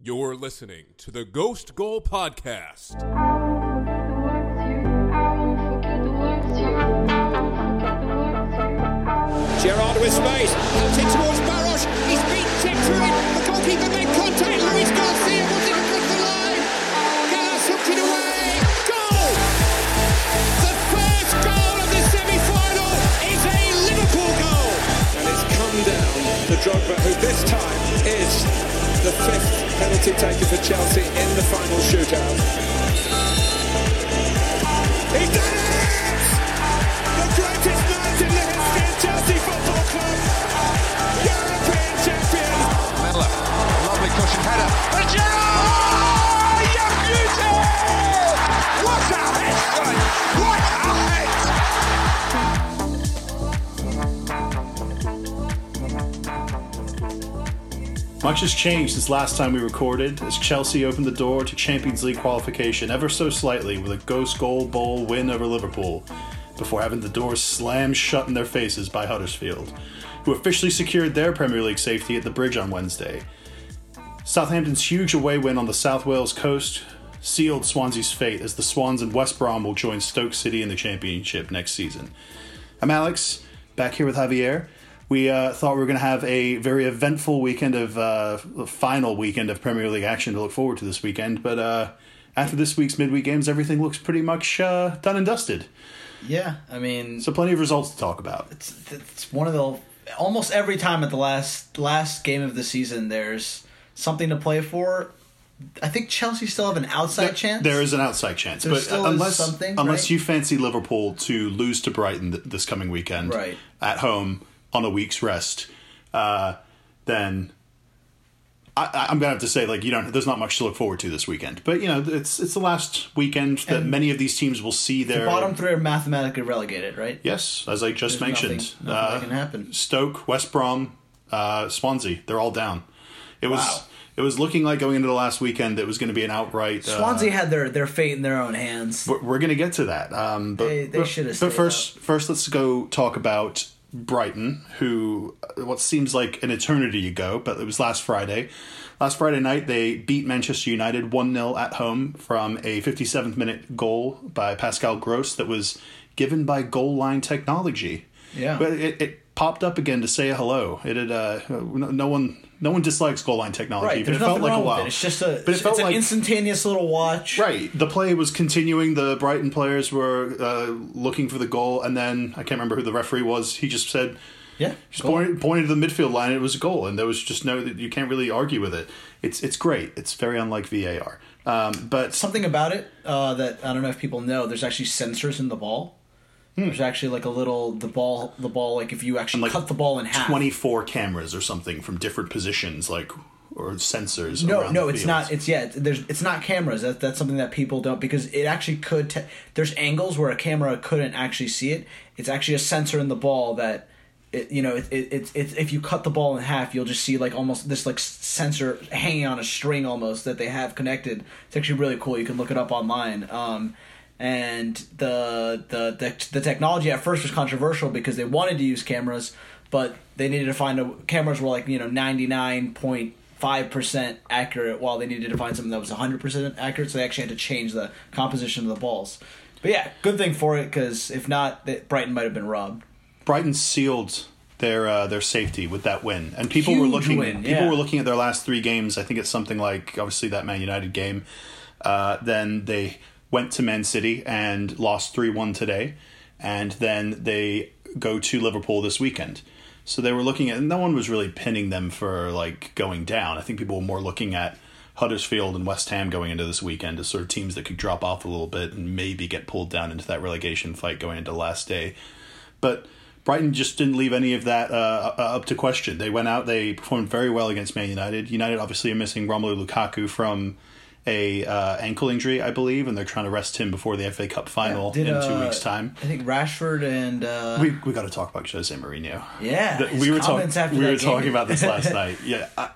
You're listening to the Ghost Goal Podcast. Gerrard with space, melting towards Baros. He's been tipped through it. The goalkeeper made contact. Luis Garcia was it across the line. Gallas hooked it away. Goal! The first goal of the semi-final is a Liverpool goal. And it's come down to Drogba, who this time is the fifth penalty taken for Chelsea in the final shootout. He's done it! Much has changed since last time we recorded as Chelsea opened the door to Champions League qualification ever so slightly with a Ghost Goal Bowl win over Liverpool before having the doors slammed shut in their faces by Huddersfield, who officially secured their Premier League safety at the bridge on Wednesday. Southampton's huge away win on the South Wales coast sealed Swansea's fate as the Swans and West Brom will join Stoke City in the Championship next season. I'm Alex, back here with Javier. We uh, thought we were going to have a very eventful weekend of uh, final weekend of Premier League action to look forward to this weekend, but uh, after this week's midweek games, everything looks pretty much uh, done and dusted. Yeah, I mean, So plenty of results to talk about. it's, it's one of the almost every time at the last last game of the season, there's something to play for. I think Chelsea still have an outside chance. There is an outside chance, There but unless unless right? you fancy Liverpool to lose to Brighton th- this coming weekend, Right. at home on a week's rest, uh, then I, I'm gonna have to say like you don't. There's not much to look forward to this weekend, but you know it's it's the last weekend that And many of these teams will see their the bottom three are mathematically relegated, right? Yes, as I just There's mentioned, nothing- nothing that can happen. Stoke, West Brom, uh, Swansea, they're all down. It was Wow. it was looking like going into the last weekend that it was going to be an outright. uh, Swansea had their their fate in their own hands. we're, we're going to get to that. Um, but, They- they should have But first, first, let's go talk about Brighton, who uh, what seems like an eternity ago, but it was last Friday. Last Friday night, they beat Manchester United 1 0 at home from a 57th minute goal by Pascal Gross that was given by goal line technology. Yeah. But it, it popped up again to say hello. It had, uh, no, no one. No one dislikes goal line technology, Right, but it felt like a while. it. It's just a but it it's, felt an like instantaneous little watch. Right. The play was continuing. The Brighton players were uh, looking for the goal, and then I can't remember who the referee was. He just said, Yeah, just pointed, pointed to the midfield line, and it was a goal, and there was just no. You can't really argue with it. It's it's great. It's very unlike VAR. Um, but something about it uh, that I don't know if people know. There's actually sensors in the ball. There's actually like a little the ball the ball like if you actually like cut the ball in half. twenty four cameras or something from different positions, like or sensors. No, around no, it's not. It's yeah. It's, there's it's not cameras. That that's something that people don't because it actually could. Te- there's angles where a camera couldn't actually see it. It's actually a sensor in the ball that. It, you know, it, it, it's it's if you cut the ball in half, you'll just see like almost this like sensor hanging on a string almost that they have connected. It's actually really cool. You can look it up online. Um, and the, the the the technology at first was controversial because they wanted to use cameras, but they needed to find a cameras were like you know ninety nine point five percent accurate, while they needed to find something that was hundred percent accurate. So they actually had to change the composition of the balls. But yeah, good thing for it because if not, Brighton might have been robbed. Brighton sealed their uh, their safety with that win, and people were looking. win, people yeah. were looking at their last three games. I think it's something like obviously that Man United game. Uh, then they went to Man City and lost three one today, and then they go to Liverpool this weekend. So they were looking at. No one was really pinning them for like going down. I think people were more looking at. Huddersfield and West Ham going into this weekend as sort of teams that could drop off a little bit and maybe get pulled down into that relegation fight going into last day. But Brighton just didn't leave any of that uh, uh, up to question. They went out, they performed very well against Man United. United obviously are missing Romelu Lukaku from a uh, ankle injury, I believe, and they're trying to rest him before the FA Cup final Did, in two uh, weeks' time. I think Rashford and uh, We we got to talk about Jose Mourinho. Yeah, Th- his we were talking. We were talking about this last night. Yeah, I,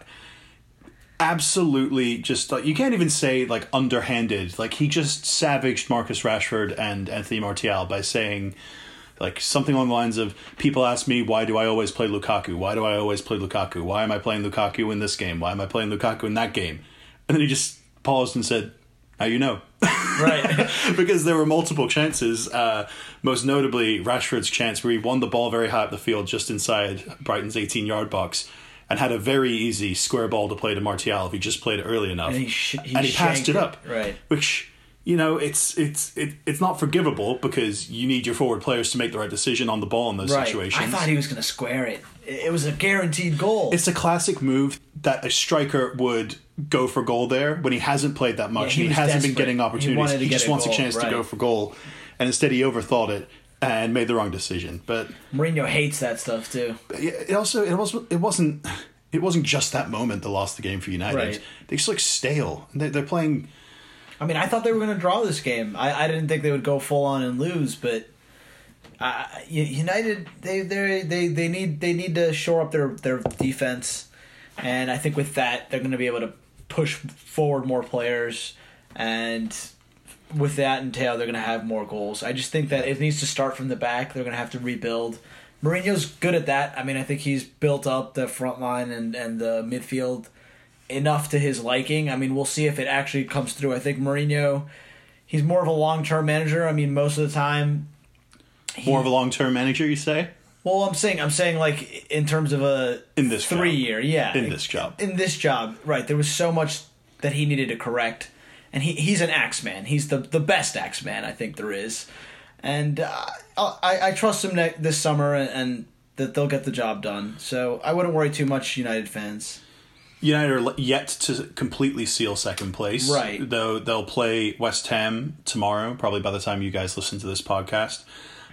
absolutely. Just like you can't even say like underhanded. Like he just savaged Marcus Rashford and Anthony Martial by saying. Like something along the lines of people ask me why do I always play Lukaku? Why do I always play Lukaku? Why am I playing Lukaku in this game? Why am I playing Lukaku in that game? And then he just paused and said, "How you know?" Right. because there were multiple chances, uh, most notably Rashford's chance where he won the ball very high up the field just inside Brighton's 18 yard box and had a very easy square ball to play to Martial if he just played it early enough. And he sh- he and he passed it. up. Right. Which, you know, it's it's it, it's not forgivable because you need your forward players to make the right decision on the ball in those right. situations. I thought he was going to square it. It was a guaranteed goal. it's a classic move that a striker would go for goal there when he hasn't played that much Yeah, he and he hasn't been getting opportunities. He, to get just a wants a goal, chance to go for goal, and instead he overthought it and made the wrong decision. But Mourinho hates that stuff too. it also it was it wasn't it wasn't just that moment that lost the game for United. Right. They just look stale. They, they're playing. I mean, I thought they were going to draw this game. I, I didn't think they would go full on and lose, but uh, United they they they they need they need to shore up their their defense, and I think with that they're going to be able to push forward more players, and with that entail they're going to have more goals. I just think that it needs to start from the back. They're going to have to rebuild. Mourinho's good at that. I mean, I think he's built up the front line and and the midfield enough to his liking. I mean, we'll see if it actually comes through. I think Mourinho, he's more of a long term manager. I mean, most of the time, More of a long term manager, you say? well, I'm saying, I'm saying like in terms of a In this three job. year, yeah, In this job. in this job, right? There was so much that he needed to correct, and he he's an axe man. He's the the best axe man I think there is, and uh, I I trust him ne- this summer and, and that they'll get the job done. So I wouldn't worry too much, United fans. United are yet to completely seal second place. Right. Though they'll play West Ham tomorrow, probably by the time you guys listen to this podcast,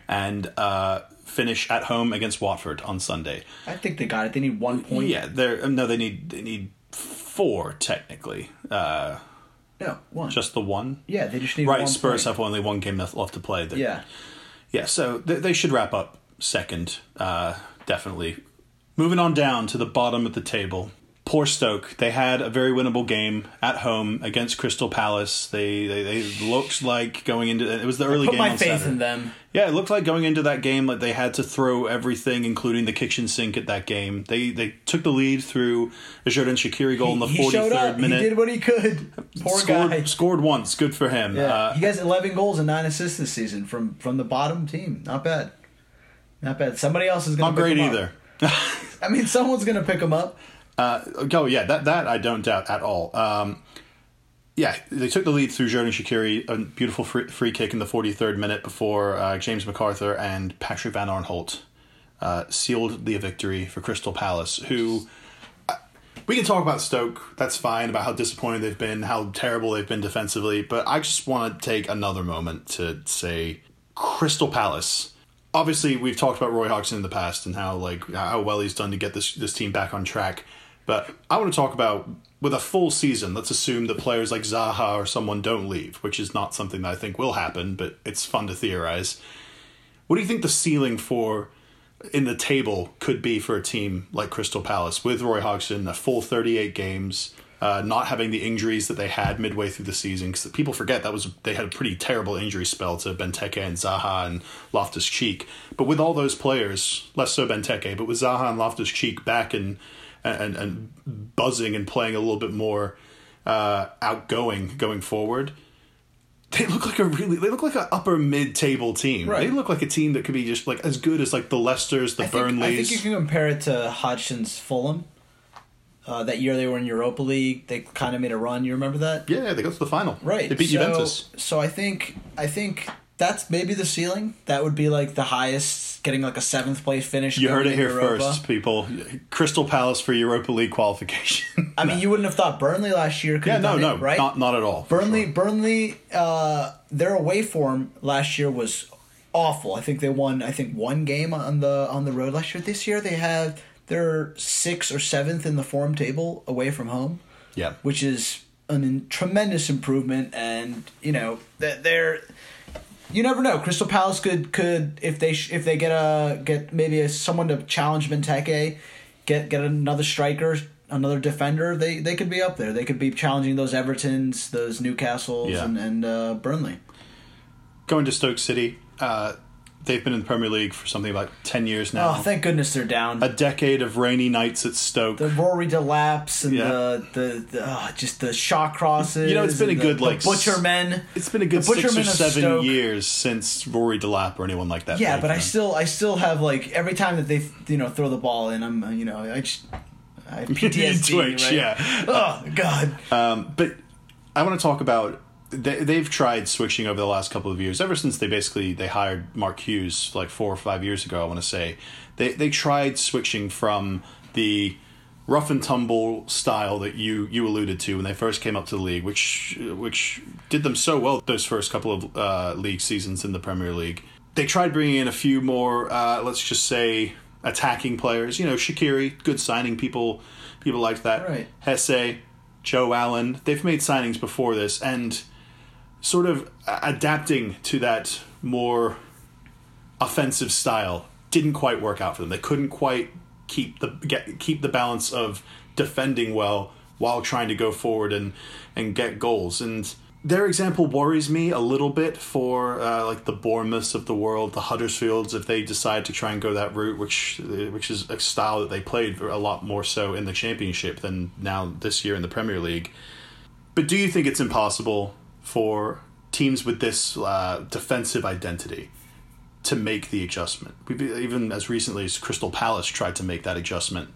and uh, finish at home against Watford on Sunday. I think they got it. They need one point. Yeah, they're no, they need they need four technically. Uh, No, one. just the one. yeah, they just need Right, Spurs point. have only one game left left to play. They're- Yeah. yeah. So they, they should wrap up second, uh, definitely. Moving on down to the bottom of the table. Poor Stoke. They had a very winnable game at home against Crystal Palace. They they, they looked like going into it was the early Put game my on faith Saturday. in them. Yeah, it looked like going into that game like they had to throw everything, including the kitchen sink at that game. They they took the lead through a Xherdan Shaqiri goal in the he forty showed up. minute. He did what he could. Poor scored, guy. scored once. Good for him. Yeah. Uh, he has 11 goals and 9 assists this season from from the bottom team. Not bad. Not bad. Somebody else is going not to pick great either. I mean, someone's going to pick him up. Uh, oh yeah, that that I don't doubt at all. Um, yeah, they took the lead through Xherdan Shaqiri, a beautiful free, free kick in the 43rd minute before uh, James McArthur and Patrick Van Aanholt uh, sealed the victory for Crystal Palace, who uh, we can talk about Stoke. That's fine about how disappointed they've been, how terrible they've been defensively, but I just want to take another moment to say Crystal Palace. Obviously, we've talked about Roy Hodgson in the past and how like how well he's done to get this this team back on track. But I want to talk about with a full season. Let's assume that players like Zaha or someone don't leave, which is not something that I think will happen, but it's fun to theorize. What do you think the ceiling for in the table could be for a team like Crystal Palace with Roy Hodgson, a full 38 games, uh, not having the injuries that they had midway through the season? Because people forget that was they had a pretty terrible injury spell to Benteke and Zaha and Loftus Cheek. But with all those players, less so Benteke, but with Zaha and Loftus Cheek back and and and buzzing and playing a little bit more uh, outgoing going forward they look like a really they look like an upper mid table team. Right. They look like a team that could be just like as good as like the Leicesters, the I think, Burnleys. I think you can compare it to Hodgson's Fulham. Uh, that year they were in Europa League. They kind of made a run. You remember that? yeah, they got to the final. Right. They beat so, Juventus. So I think I think that's maybe the ceiling. That would be like the highest, getting like a seventh place finish. You heard it here Europa. first, people. Crystal Palace for Europa League qualification. I mean, you wouldn't have thought Burnley last year could yeah, have no, no, it, right? not not at all. Burnley, sure. Burnley, uh, their away form last year was awful. I think they won. I think one game on the on the road last year. This year they have they're sixth or seventh in the form table away from home, Yeah, which is a tremendous improvement. And you know that they're. You never know. Crystal Palace could could if they sh- if they get a get maybe a, someone to challenge Benteke, get get another striker, another defender. They they could be up there. They could be challenging those Evertons, those Newcastles, Yeah. and and uh, Burnley. going to Stoke City. Uh, they've been in the Premier League for something like ten years now. Oh, thank goodness they're down. a decade of rainy nights at Stoke. the Rory Delaps and Yeah. the the, the oh, just the shot crosses. You know, it's been a the- good, like, butcher men. it's been a good six or seven Stoke. years since Rory Delap or anyone like that. Yeah, played but I still I still have like every time that they you know throw the ball in, I'm you know I just I PTSD. Twitch, right? yeah. Oh God. Um, but I want to talk about they, they've tried switching over the last couple of years. Ever since they basically they hired Mark Hughes like four or five years ago, I want to say they they tried switching from the rough and tumble style that you you alluded to when they first came up to the league, which which did them so well those first couple of uh, league seasons in the Premier League. They tried bringing in a few more, uh, let's just say, attacking players. You know, Shaqiri, good signing. People people liked that. Right. Jesé, Joe Allen. They've made signings before this, and sort of adapting to that more offensive style didn't quite work out for them. They couldn't quite keep the get, keep the balance of defending well while trying to go forward and and get goals. And their example worries me a little bit for uh, like the Bournemouths of the world, the Huddersfields, if they decide to try and go that route, which which is a style that they played a lot more so in the Championship than now this year in the Premier League. But do you think it's impossible for teams with this uh, defensive identity to make the adjustment? We've, even as recently as Crystal Palace tried to make that adjustment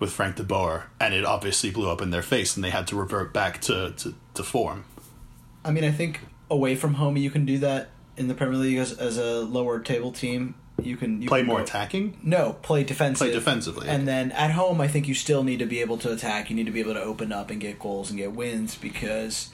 with Frank de Boer, and it obviously blew up in their face, and they had to revert back to, to, to form. I mean, I think away from home you can do that in the Premier League as, as a lower table team. You can you Play can more go- attacking? No, play defensive. Play defensively, And okay. then at home, I think you still need to be able to attack. You need to be able to open up and get goals and get wins because,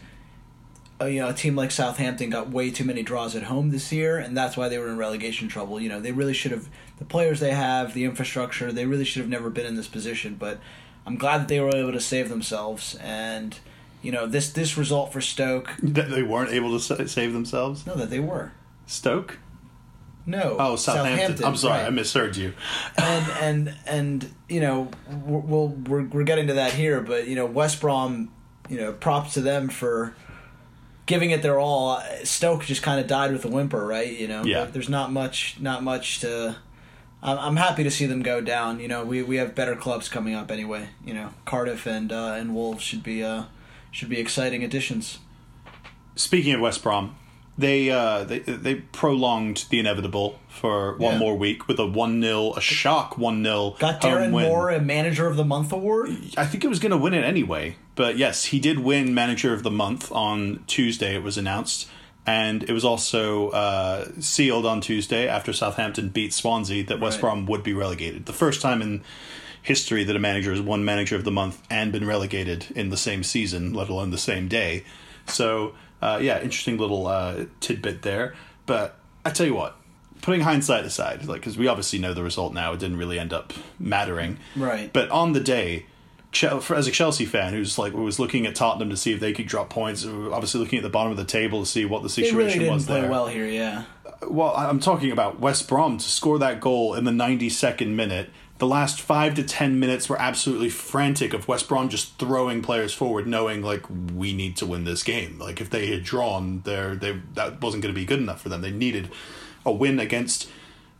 you know, a team like Southampton got way too many draws at home this year, and that's why they were in relegation trouble. You know, they really should have the players they have, the infrastructure. They really should have never been in this position. But I'm glad that they were able to save themselves. And you know, this this result for Stoke. That they weren't able to save themselves? No, that they were. Stoke? No. Oh, Southampton. I'm sorry, I misheard you. and and and you know we're, we'll, we're we're getting to that here, but you know West Brom, you know props to them for giving it their all. Stoke just kind of died with a whimper, right? You know, Yeah. There's not much, not much to. I'm I'm happy to see them go down. You know, we, we have better clubs coming up anyway. You know, Cardiff and uh, and Wolves should be uh should be exciting additions. Speaking of West Brom, they uh, they they prolonged the inevitable for one Yeah. more week with a one 0 a shock one 0 Got Darren Moore a Manager of the Month award. I think it was going to win it anyway, but yes, he did win Manager of the Month on Tuesday. It was announced, and it was also uh, sealed on Tuesday after Southampton beat Swansea that West Right. Brom would be relegated. The first time in history that a manager has won Manager of the Month and been relegated in the same season, let alone the same day. So, uh, yeah, interesting little uh, tidbit there. But I tell you what, putting hindsight aside, like because we obviously know the result now, it didn't really end up mattering. Right. But on the day, for- as a Chelsea fan who's like was looking at Tottenham to see if they could drop points, obviously looking at the bottom of the table to see what the They situation really didn't was play there. well here. Yeah. Well, I'm talking about West Brom to score that goal in the 92nd minute. The last five to ten minutes were absolutely frantic of West Brom just throwing players forward, knowing like we need to win this game. Like if they had drawn, there they that wasn't going to be good enough for them. They needed a win against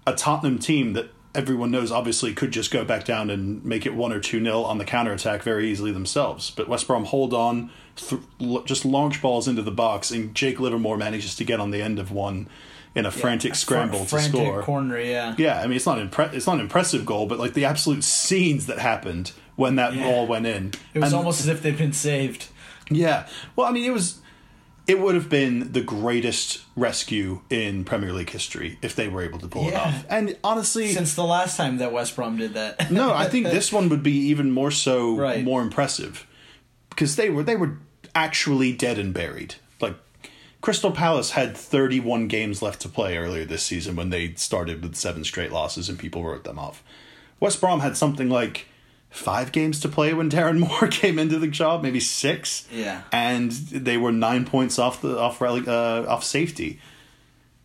a Tottenham team that everyone knows obviously could just go back down and make it one or two nil on the counter attack very easily themselves. But West Brom hold on, th- just launch balls into the box, and Jake Livermore manages to get on the end of one in a frantic scramble Fr- frantic to score. corner. Yeah. Yeah, I mean it's not impre- it's not an impressive goal, but like the absolute scenes that happened when that Yeah. ball went in. It was And- almost as if they'd been saved. yeah. Well, I mean, it was. It would have been the greatest rescue in Premier League history if they were able to pull it off. And honestly, Since the last time that West Brom did that. no, I think this one would be even more so, Right. more impressive, because they were they were actually dead and buried. Crystal Palace had 31 games left to play earlier this season when they started with seven straight losses and people wrote them off. West Brom had something like five games to play when Darren Moore came into the job, maybe six. Yeah. and they were nine points off the off rele- uh, off safety.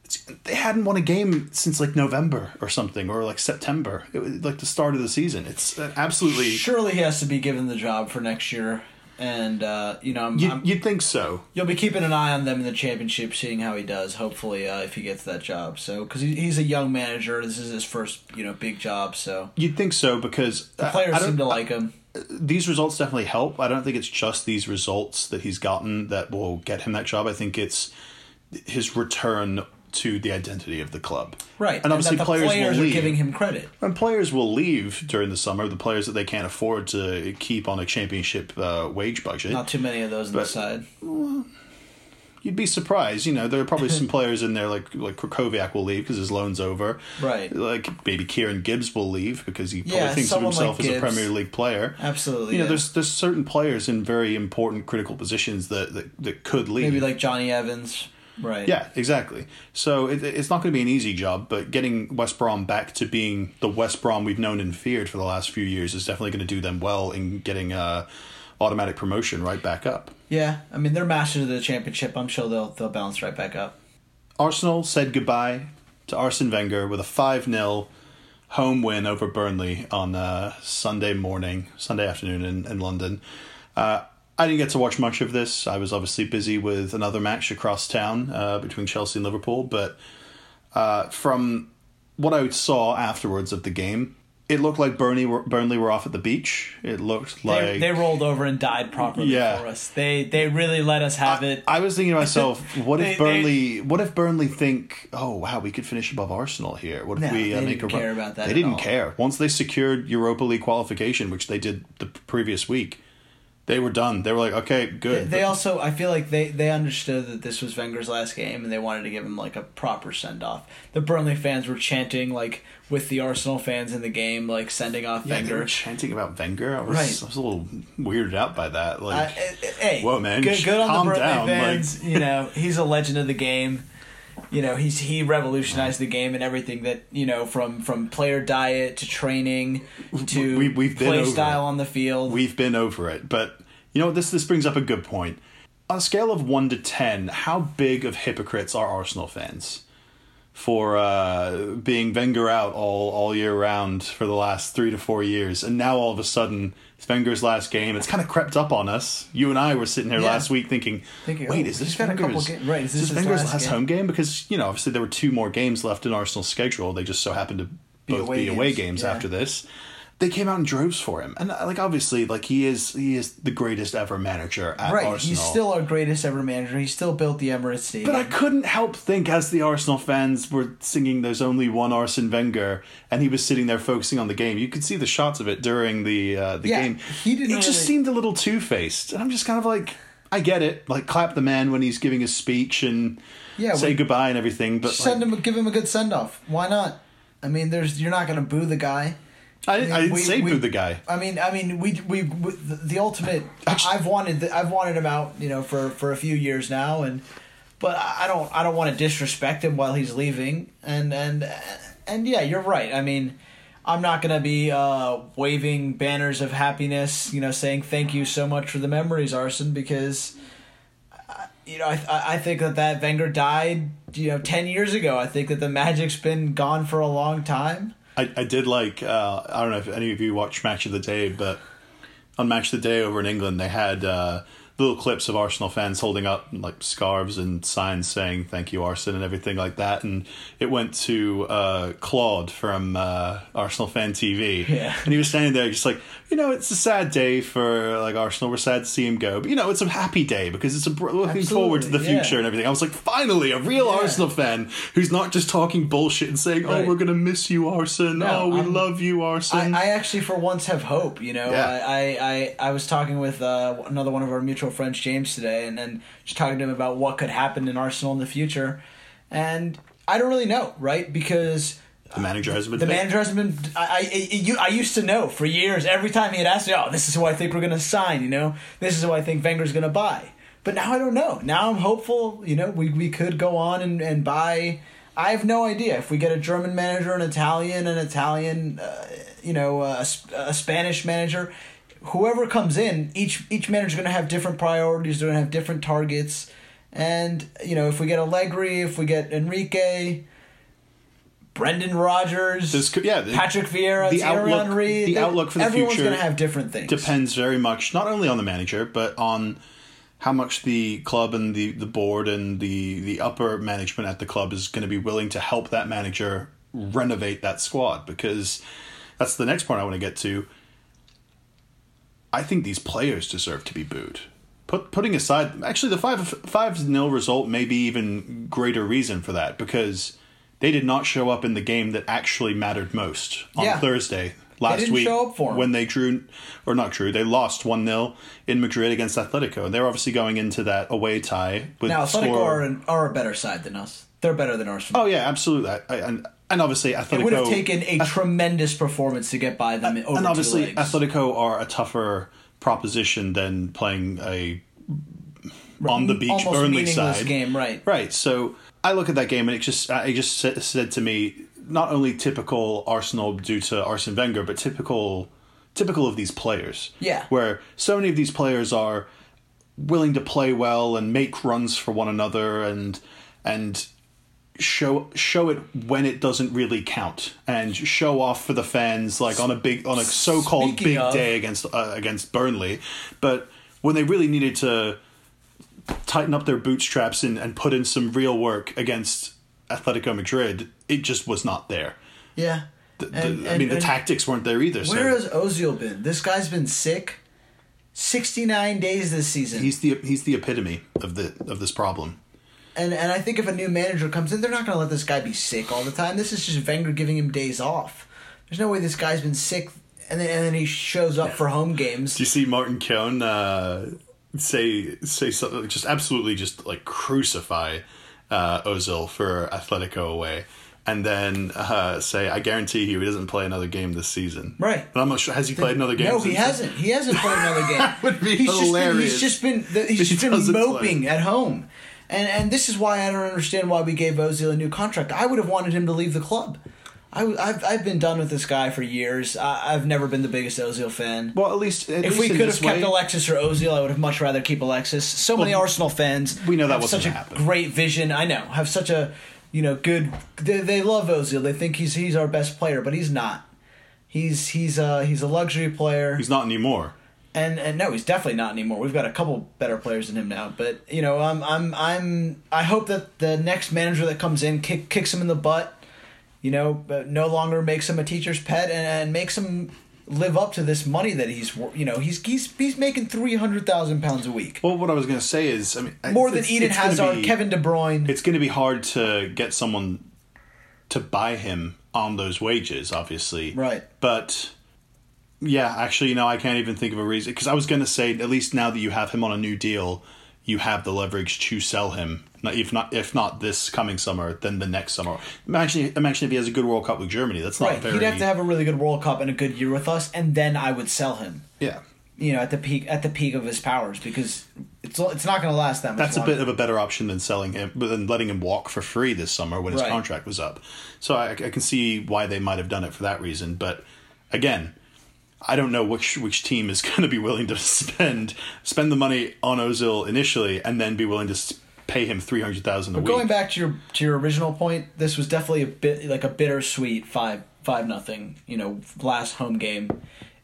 It's, they hadn't won a game since like November or something, or like September, it was like the start of the season. It's uh, absolutely Surely he has to be given the job for next year. And uh, you know I'm, You, I'm- you'd think so. you'll be keeping an eye on them in the championship, seeing how he does. Hopefully, uh, if he gets that job, so because he, he's a young manager, this is his first you know big job, so You'd think so because the players I don't- seem to like him. these results definitely help. I don't think it's just these results that he's gotten that will get him that job. I think it's his return to the identity of the club. Right, And obviously that the players, players will are giving him credit. and players will leave during the summer, the players that they can't afford to keep on a championship uh, wage budget. Not too many of those on the side. You'd be surprised. You know, there are probably some players in there like like Krychowiak will leave because his loan's over. Right. Like maybe Kieran Gibbs will leave because he probably Yeah, thinks of himself like as a Premier League player. Absolutely, You know, yeah. there's there's certain players in very important critical positions that that, that could leave. Maybe like Jonny Evans. Right. Yeah, exactly. So it, it's not going to be an easy job, but getting West Brom back to being the West Brom we've known and feared for the last few years is definitely going to do them well in getting uh, automatic promotion right back up. Yeah. I mean, they're masters of the championship. I'm sure they'll they'll bounce right back up. Arsenal said goodbye to Arsene Wenger with a 5 0 home win over Burnley on uh, Sunday morning, Sunday afternoon in, in London. Uh, I didn't get to watch much of this. I was obviously busy with another match across town uh, between Chelsea and Liverpool, but uh, from what I saw afterwards of the game, it looked like Burnley were, Burnley were off at the beach. It looked like They, they rolled over and died properly Yeah. for us. They they really let us have it. I was thinking to myself, what if They- they- Burnley? what if Burnley think, oh wow, we could finish above Arsenal here? What if No, we uh, they make didn't a run? care about that They didn't all. care. Once they secured Europa League qualification, which they did the previous week, they were done. They were like, okay, good. They also, I feel like they, they understood that this was Wenger's last game, and they wanted to give him like a proper send off. The Burnley fans were chanting like with the Arsenal fans in the game, like sending off yeah, they Wenger. were chanting about Wenger. I was, Right. I was a little weirded out by that. Uh, Like, hey, Whoa, man, Good, good on calm the Burnley down, like- fans. you know, he's a legend of the game. You know, he's he revolutionized the game and everything that you know from from player diet to training to We- we've play style it. on the field. We've been over it, but you know? This this brings up a good point. On a scale of one to ten, how big of hypocrites are Arsenal fans for uh, being Wenger out all all year round for the last three to four years, and now all of a sudden it's Wenger's last game. It's kind of crept up on us. You and I were sitting here Yeah. last week thinking, Thinking, "Wait, oh, is this he's got a couple Wenger's ga- right, is Is this this his Wenger's last last game? home game?" Because you know, obviously there were two more games left in Arsenal's schedule. They just so happened to Be both away be away games, games yeah. after this they came out in droves for him, and like obviously, like he is he is the greatest ever manager at right, Arsenal. he's still our greatest ever manager. He still built the Emirates Stadium. But I couldn't help think as the Arsenal fans were singing "There's only one Arsene Wenger," and he was sitting there focusing on the game. You could see the shots of it during the uh, the Yeah, game. he didn't He just really- seemed a little two faced, and I'm just kind of like, I get it. Like clap the man when he's giving his speech and Yeah, say goodbye and everything. But send like, him, give him a good send off. Why not? I mean, there's you're not going to boo the guy. I, I didn't we- say we- boo the guy. I mean, I mean, we we, we the, the ultimate. Actu- I've wanted the, I've wanted him out, you know, for for a few years now, and but I I don't I don't want to disrespect him while he's leaving, and and and yeah, you're right. I mean. I'm not gonna be uh, waving banners of happiness, you know, saying thank you so much for the memories, Arsene, because you know I I I think that that Wenger died, you know, ten years ago. I think that the magic's been gone for a long time. I, I did like uh, I don't know if any of you watched Match of the Day, but on Match of the Day over in England, they had uh, little clips of Arsenal fans holding up like scarves and signs saying "Thank you, Arsenal" and everything like that. And it went to uh, Claude from uh, Arsenal Fan TV, Yeah. and he was standing there just like, you know, it's a sad day for like Arsenal. We're sad to see him go, but you know, it's a happy day because it's a br- looking forward to the Absolutely, yeah. future and everything. I was like, finally, a real Yeah. Arsenal fan who's not just talking bullshit and saying, "Oh, we're gonna miss you, Arsene. No, oh, we I'm- love you, Arsene." I, I actually, for once, have hope. You know. I, I, I, I was talking with uh, another one of our mutual friends, James, today, and then just talking to him about what could happen in Arsenal in the future, and I don't really know, right? Because the manager has been the manager hasn't been. I, I, I, you- I used to know for years. Every time he had asked me, "Oh, this is who I think we're going to sign," you know, this is who I think Wenger's going to buy. But now I don't know. Now I'm hopeful. You know, we we could go on and and buy. I have no idea if we get a German manager, an Italian, an Italian, uh, you know, a, a Spanish manager. Whoever comes in, each each manager's going to have different priorities. They're going to have different targets. And you know, if we get Allegri, if we get Enrique, Brendan Rodgers, This could- yeah, the- Patrick Vieira, the Thierry outlook- Henry. the They- outlook for the everyone's future going to have different things. depends very much not only on the manager but on how much the club and the, the board and the, the upper management at the club is going to be willing to help that manager renovate that squad because that's the next point I want to get to. I think these players deserve to be booed. Put, putting aside, actually, the five five nil result may be even greater reason for that because they did not show up in the game that actually mattered most on Yeah. Thursday last didn't week show up for 'em. when they drew or not drew they lost 1-0 in Madrid against Atletico and they're obviously going into that away tie with now, Atletico score are, an, are a better side than us. They're better than Arsenal. Oh yeah absolutely I, I, and obviously Atletico it would have taken a tremendous performance to get by them over and obviously. Atletico are a tougher proposition than playing a on the beach Almost Burnley side game, right? Right. So I look at that game and it just uh, it just said, said to me not only typical Arsenal due to Arsene Wenger, but typical typical of these players. Yeah. Where so many of these players are willing to play well and make runs for one another and and show show it when it doesn't really count and show off for the fans like on a big on a so-called Speaking big of- day against uh, against Burnley but when they really needed to tighten up their bootstraps and, and put in some real work against Atletico Madrid it just was not there Yeah. the, the- And- I mean the and tactics weren't there either so Where has Ozil been? This guy's been sick. Sixty nine days this season. he's the he's the epitome of the of this problem and and I think if a new manager comes in, they're not going to let this guy be sick all the time. This is just Wenger giving him days off. There's no way this guy's been sick, and then and then he shows up for home games. Do you see Martin Keown uh, say say something just absolutely just like crucify uh, Ozil for Atletico away, and then uh, say, "I guarantee you, he doesn't play another game this season." Right. And I'm not sure. Has he played another game? No, he hasn't. He hasn't played another game. That would be he's hilarious. Just been, he's just been he's just been moping play. at home, and and this is why I don't understand why we gave Ozil a new contract. I would have wanted him to leave the club. I, have I've been done with this guy for years. I, I've never been the biggest Ozil fan. Well, at least at if least we could have kept way- Alexis or Ozil, I would have much rather keep Alexis. So many Arsenal fans, we know that wasn't such a happen. great vision. I know have such a you know good. They, they love Ozil. They think he's he's our best player, but he's not. He's he's a he's a luxury player, he's not anymore. And and no, he's definitely not anymore. We've got a couple better players than him now, but you know, I'm I'm I'm I hope that the next manager that comes in kick, kicks him in the butt. You know, no longer makes him a teacher's pet and, and makes him live up to this money that he's you know he's he's he's making three hundred thousand pounds a week, Well, what I was going to say is, I mean, more than Eden it's Hazard, be- Kevin De Bruyne. It's going to be hard to get someone to buy him on those wages, obviously. Right. But yeah, actually, you know, I can't even think of a reason because I was going to say at least now that you have him on a new deal, you have the leverage to sell him. Not- If not, if not this coming summer, then the next summer. Imagine, imagine if he has a good World Cup with Germany. That's not Right, very. he'd have to have a really good World Cup and a good year with us, and then I would sell him. yeah, You know, at the peak at the peak of his powers, because it's it's not going to last that much. that's a bit of a better option than selling him, but than letting him walk for free this summer when his Right. contract was up. So I, I can see why they might have done it for that reason. But again, I don't know which which team is going to be willing to spend spend the money on Ozil initially and then be willing to pay him three hundred thousand a week. Going back to your to your original point, this was definitely a bit like a bittersweet five five nothing. You know, last home game.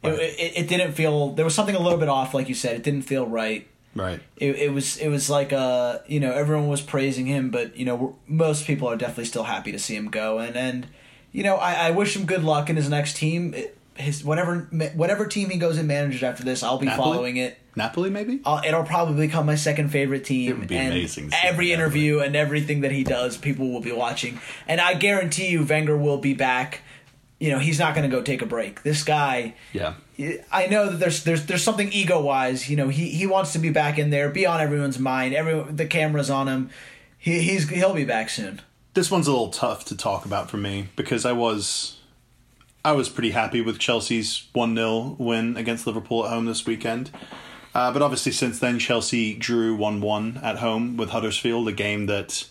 It, it, it didn't feel there was something a little bit off, like you said. It didn't feel right. right. It, it was it was like uh you know everyone was praising him, but you know most people are definitely still happy to see him go, and and you know I, I wish him good luck in his next team. It- His whatever whatever team he goes and manages after this, I'll be Napoli? following it. Napoli, maybe. Uh, it'll probably become my second favorite team. It would be and amazing Every interview and everything that he does, people will be watching. And I guarantee you, Wenger will be back. You know, he's not going to go take a break. This guy, Yeah. I know that there's there's there's something ego wise. You know, he he wants to be back in there, be on everyone's mind. Every the cameras on him. He he's he'll be back soon. This one's a little tough to talk about for me because I was I was pretty happy with Chelsea's 1-0 win against Liverpool at home this weekend. Uh, but obviously since then Chelsea drew 1-1 at home with Huddersfield, a game that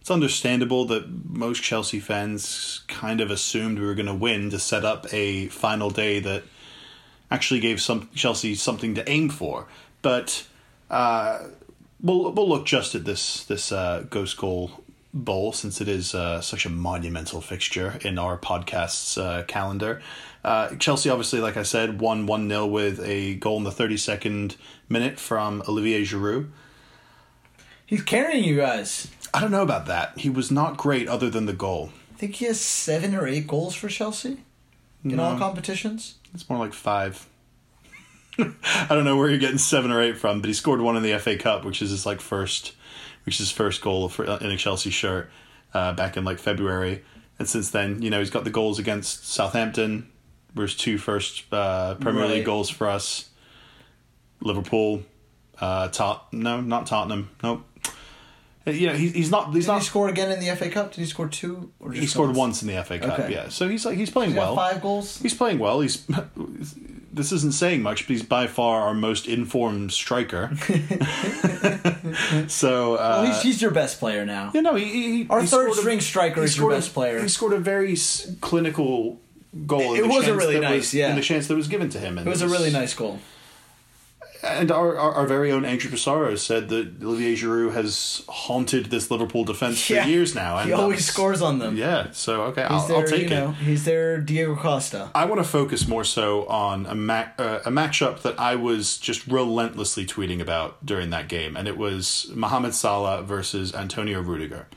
it's understandable that most Chelsea fans kind of assumed we were going to win to set up a final day that actually gave some Chelsea something to aim for. But uh, we'll we'll look just at this this uh, ghost goal Bowl since it is uh, such a monumental fixture in our podcast's uh, calendar. Uh, Chelsea, obviously, like I said, won 1 0 with a goal in the 32nd minute from Olivier Giroud. He's carrying you guys. I don't know about that. He was not great other than the goal. I think he has seven or eight goals for Chelsea in all competitions. It's more like five. I don't know where you're getting seven or eight from, but he scored one in the FA Cup, which is his like first, which is his first goal for, in a Chelsea shirt uh, back in like February. And since then, you know, he's got the goals against Southampton, were his two first uh, Premier Right. League goals for us. Liverpool, uh, Tot no, not Tottenham, nope. Uh, You know, he, he's not. He's Did not. he score again in the FA Cup? Did he score two? Or he scored once? once in the FA Cup, Okay. yeah. So he's like he's playing He's well. five goals. He's playing well. He's this isn't saying much, but he's by far our most informed striker. so uh, Well, he's, he's your best player now. you know, he, he Our he third scored a- string striker is your scored a- best player. He scored a very s- clinical goal. in It the was a really nice, was- yeah. in the chance that was given to him. And It was a really nice goal. And our, our, our very own Andrew Pissarro said that Olivier Giroud has haunted this Liverpool defense Yeah. for years now. And He always scores on them. Yeah, so okay, He's I'll, their, I'll take it. know, he's their Diego Costa. I want to focus more so on a ma- uh, a matchup that I was just relentlessly tweeting about during that game, and it was Mohamed Salah versus Antonio Rudiger.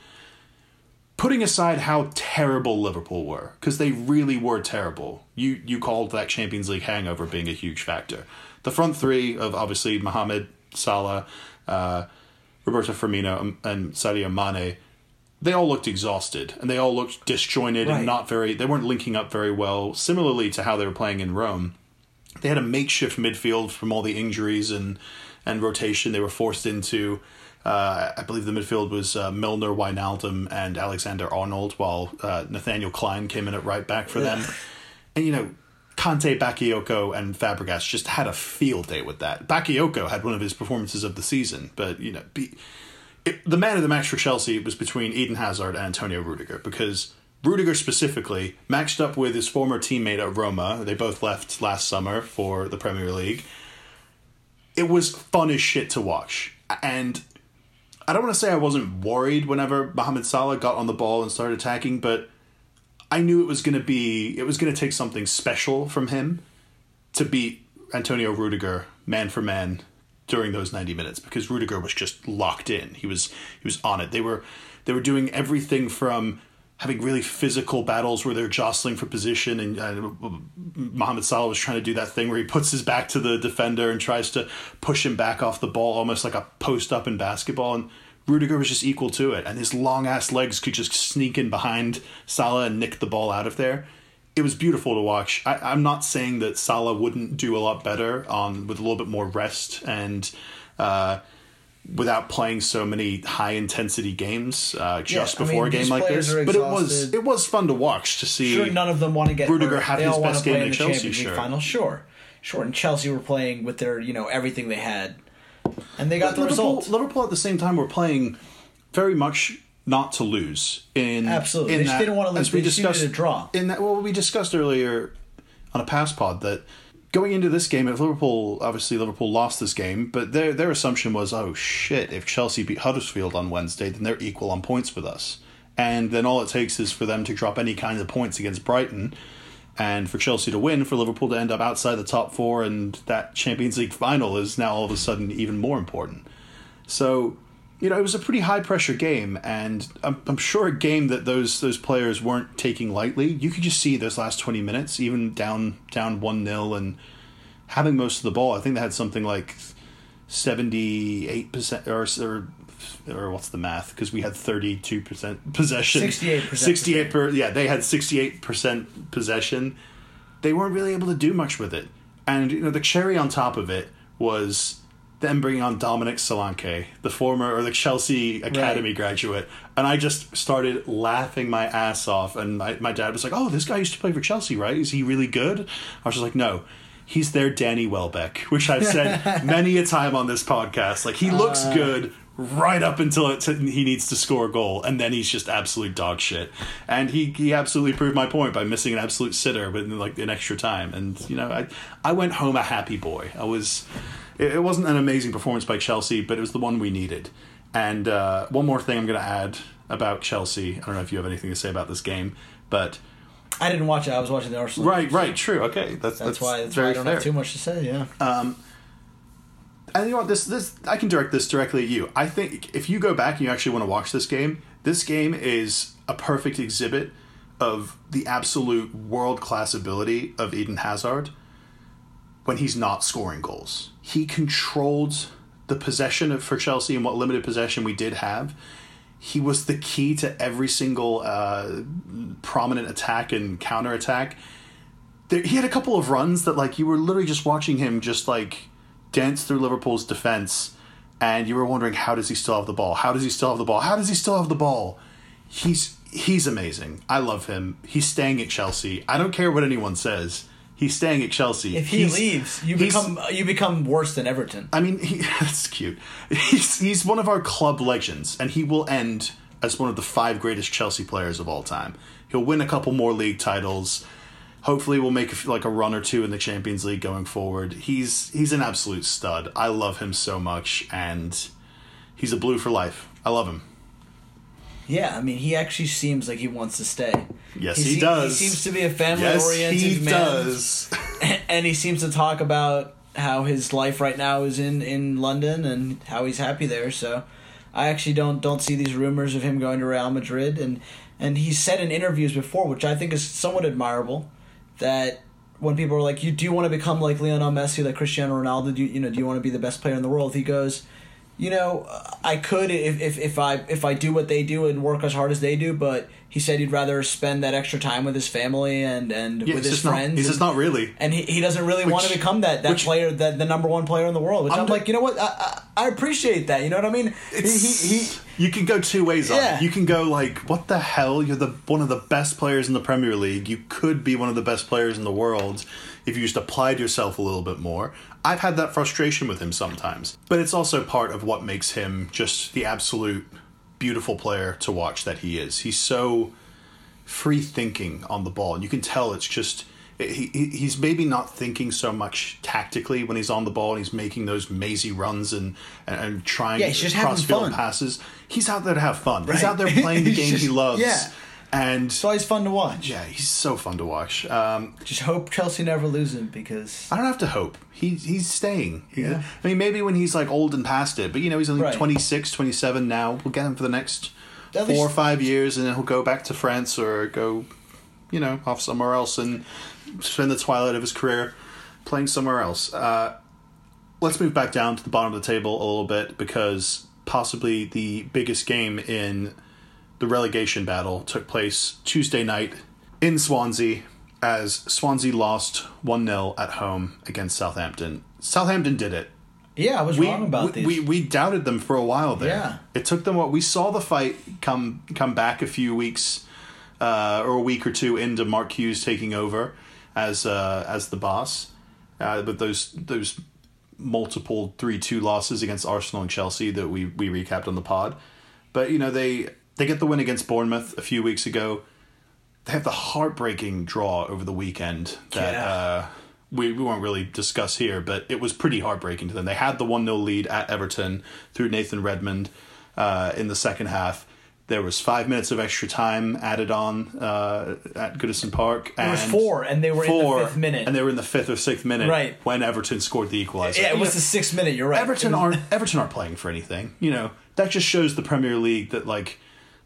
Putting aside how terrible Liverpool were, because they really were terrible. You you called that Champions League hangover being a huge factor. The front three of obviously Mohamed Salah, uh, Roberto Firmino, and- and Sadio Mane they all looked exhausted and they all looked disjointed Right. and not very they weren't linking up very well similarly to how they were playing in rome they had a makeshift midfield from all the injuries and and rotation they were forced into uh, I believe the midfield was uh, Milner, Wijnaldum, and Alexander Arnold, while uh, Nathaniel Clyne came in at right back for them. And you know, Kante, Bakayoko, and Fabregas just had a field day with that. Bakayoko had one of his performances of the season, but you know, be, it, the man of the match for Chelsea was between Eden Hazard and Antonio Rudiger because Rudiger specifically matched up with his former teammate at Roma. They both left last summer for the Premier League. It was fun as shit to watch. And I don't want to say I wasn't worried whenever Mohamed Salah got on the ball and started attacking, but I knew it was going to be it was going to take something special from him to beat Antonio Rudiger man for man during those 90 minutes because Rudiger was just locked in. He was he was on it. They were they were doing everything from having really physical battles where they're jostling for position and uh, Mohamed Salah was trying to do that thing where he puts his back to the defender and tries to push him back off the ball almost like a post up in basketball and Rudiger was just equal to it and his long ass legs could just sneak in behind Salah and nick the ball out of there it was beautiful to watch. I, I'm not saying that Salah wouldn't do a lot better on with a little bit more rest and uh, without playing so many high intensity games uh, just I before mean, a game like this. But it was it was fun to watch to see. Sure, none of them want to get Rudiger hurt. had they his best game in the Chelsea Champions League shirt. final. Sure, sure. And Chelsea were playing with their, you know, everything they had, and they got the Liverpool, result. Liverpool at the same time were playing very much not to lose. In Absolutely. in They just didn't wanna lose. as we They discussed a draw. In that, well, we discussed earlier on a past pod that going into this game, if Liverpool obviously Liverpool lost this game, but their their assumption was, oh shit, if Chelsea beat Huddersfield on Wednesday, then they're equal on points with us, and then all it takes is for them to drop any kind of points against Brighton. And for Chelsea to win, for Liverpool to end up outside the top four, and that Champions League final is now all of a sudden even more important. So, you know, it was a pretty high pressure game, and I'm, I'm sure a game that those those players weren't taking lightly. You could just see those last 20 minutes, even down down one 0 and having most of the ball. I think they had something like 78 percent or or or what's the math? Because we had 32 percent possession. 68%. 68 per yeah. They had 68 percent possession. They weren't really able to do much with it, and you know the cherry on top of it was them bringing on Dominic Solanke, the former or the Chelsea Academy Right. graduate, and I just started laughing my ass off. And my, my dad was like, "Oh, this guy used to play for Chelsea, right? Is he really good?" I was just like, "No." He's their Danny Welbeck, which I've said many a time on this podcast. Like he looks good right up until it he needs to score a goal, and then he's just absolute dog shit. And he he absolutely proved my point by missing an absolute sitter, but like in extra time. And you know, I I went home a happy boy. I was. It, it wasn't an amazing performance by Chelsea, but it was the one we needed. And uh, one more thing I'm going to add about Chelsea. I don't know if you have anything to say about this game, but I didn't watch it. I was watching the Arsenal. right, right, true. Okay, that's That's, why. That's why very I don't fair. have too much to say. Yeah. And you know what? This this I can direct this directly at you. I think if you go back and you actually want to watch this game, this game is a perfect exhibit of the absolute world class ability of Eden Hazard when he's not scoring goals. He controlled the possession of for Chelsea and what limited possession we did have. He was the key to every single uh, prominent attack and counter attack there, he had a couple of runs that like you were literally just watching him just like dance through Liverpool's defense and you were wondering how does he still have the ball? How does he still have the ball? How does he still have the ball? He's he's amazing. I love him. He's staying at Chelsea. I don't care what anyone says. He's staying at Chelsea. If he He's- leaves, you become you become worse than Everton. I mean, he, that's cute. He's he's one of our club legends, and he will end as one of the five greatest Chelsea players of all time. He'll win a couple more league titles. Hopefully, we'll make a like a run or two in the Champions League going forward. He's he's an absolute stud. I love him so much, and he's a blue for life. I love him. Yeah, I mean, he actually seems like he wants to stay. Yes, He he does. He seems to be a family-oriented man. he man, does. and he seems to talk about how his life right now is in in London and how he's happy there. So, I actually don't don't see these rumors of him going to Real Madrid, and and he's said in interviews before, which I think is somewhat admirable, that when people are like, "You do you want to become like Lionel Messi, like Cristiano Ronaldo? Do you, you know? Do you want to be the best player in the world?" He goes. You know, uh, I could if, if, if I if I do what they do and work as hard as they do, but he said he'd rather spend that extra time with his family and and Yeah, with his just not- friends. it's and- just not really. and he, he doesn't really want to become that that which- player that the number one player in the world. Which I'm, Under- like, you know what? I, I, I appreciate that. You know what I mean? He, he, he, you can go two ways on Yeah. it. You can go like, "What the hell? You're the one of the best players in the Premier League. You could be one of the best players in the world if you just applied yourself a little bit more." I've had that frustration with him sometimes, but it's also part of what makes him just the absolute beautiful player to watch that he is. He's so free thinking on the ball, and you can tell it's just. He, he- he's maybe not thinking so much tactically when he's on the ball and he's making those mazy runs and and, and trying Yeah, he's just cross-field fun. passes. He's out there to have fun. He's out there playing the He's game he loves. yeah. And it's always fun to watch. yeah, he's so fun to watch. Um, Just hope Chelsea never lose him because I don't have to hope. He, he's staying. Yeah. I mean, maybe when he's like old and past it, but you know, he's only Right. 26, 27 now. We'll get him for the next At four or five years, and then he'll go back to France or go, you know, off somewhere else and spend the twilight of his career playing somewhere else. Uh, let's move back down to the bottom of the table a little bit because possibly the biggest game in the relegation battle took place Tuesday night in Swansea as Swansea lost 1 0 at home against Southampton. Southampton did it. yeah, I was We, wrong about we, these. we we doubted them for a while there. Yeah. It took them what we saw the fight come come back a few weeks uh, or a week or two into Mark Hughes taking over as uh, as the boss. Uh, but those those multiple three two losses against Arsenal and Chelsea that we we recapped on the pod. But you know they they get the win against Bournemouth a few weeks ago. They have the heartbreaking draw over the weekend that Yeah. uh, we, we won't really discuss here, but it was pretty heartbreaking to them. They had the 1 0 lead at Everton through Nathan Redmond uh, in the second half. There was five minutes of extra time added on uh, at Goodison Park. There was and four, and they were in the fifth minute. And they were in the fifth or sixth minute Right. when Everton scored the equalizer. yeah, it was the sixth minute. You're right. Everton was- aren't Everton aren't playing for anything. You know that just shows the Premier League that like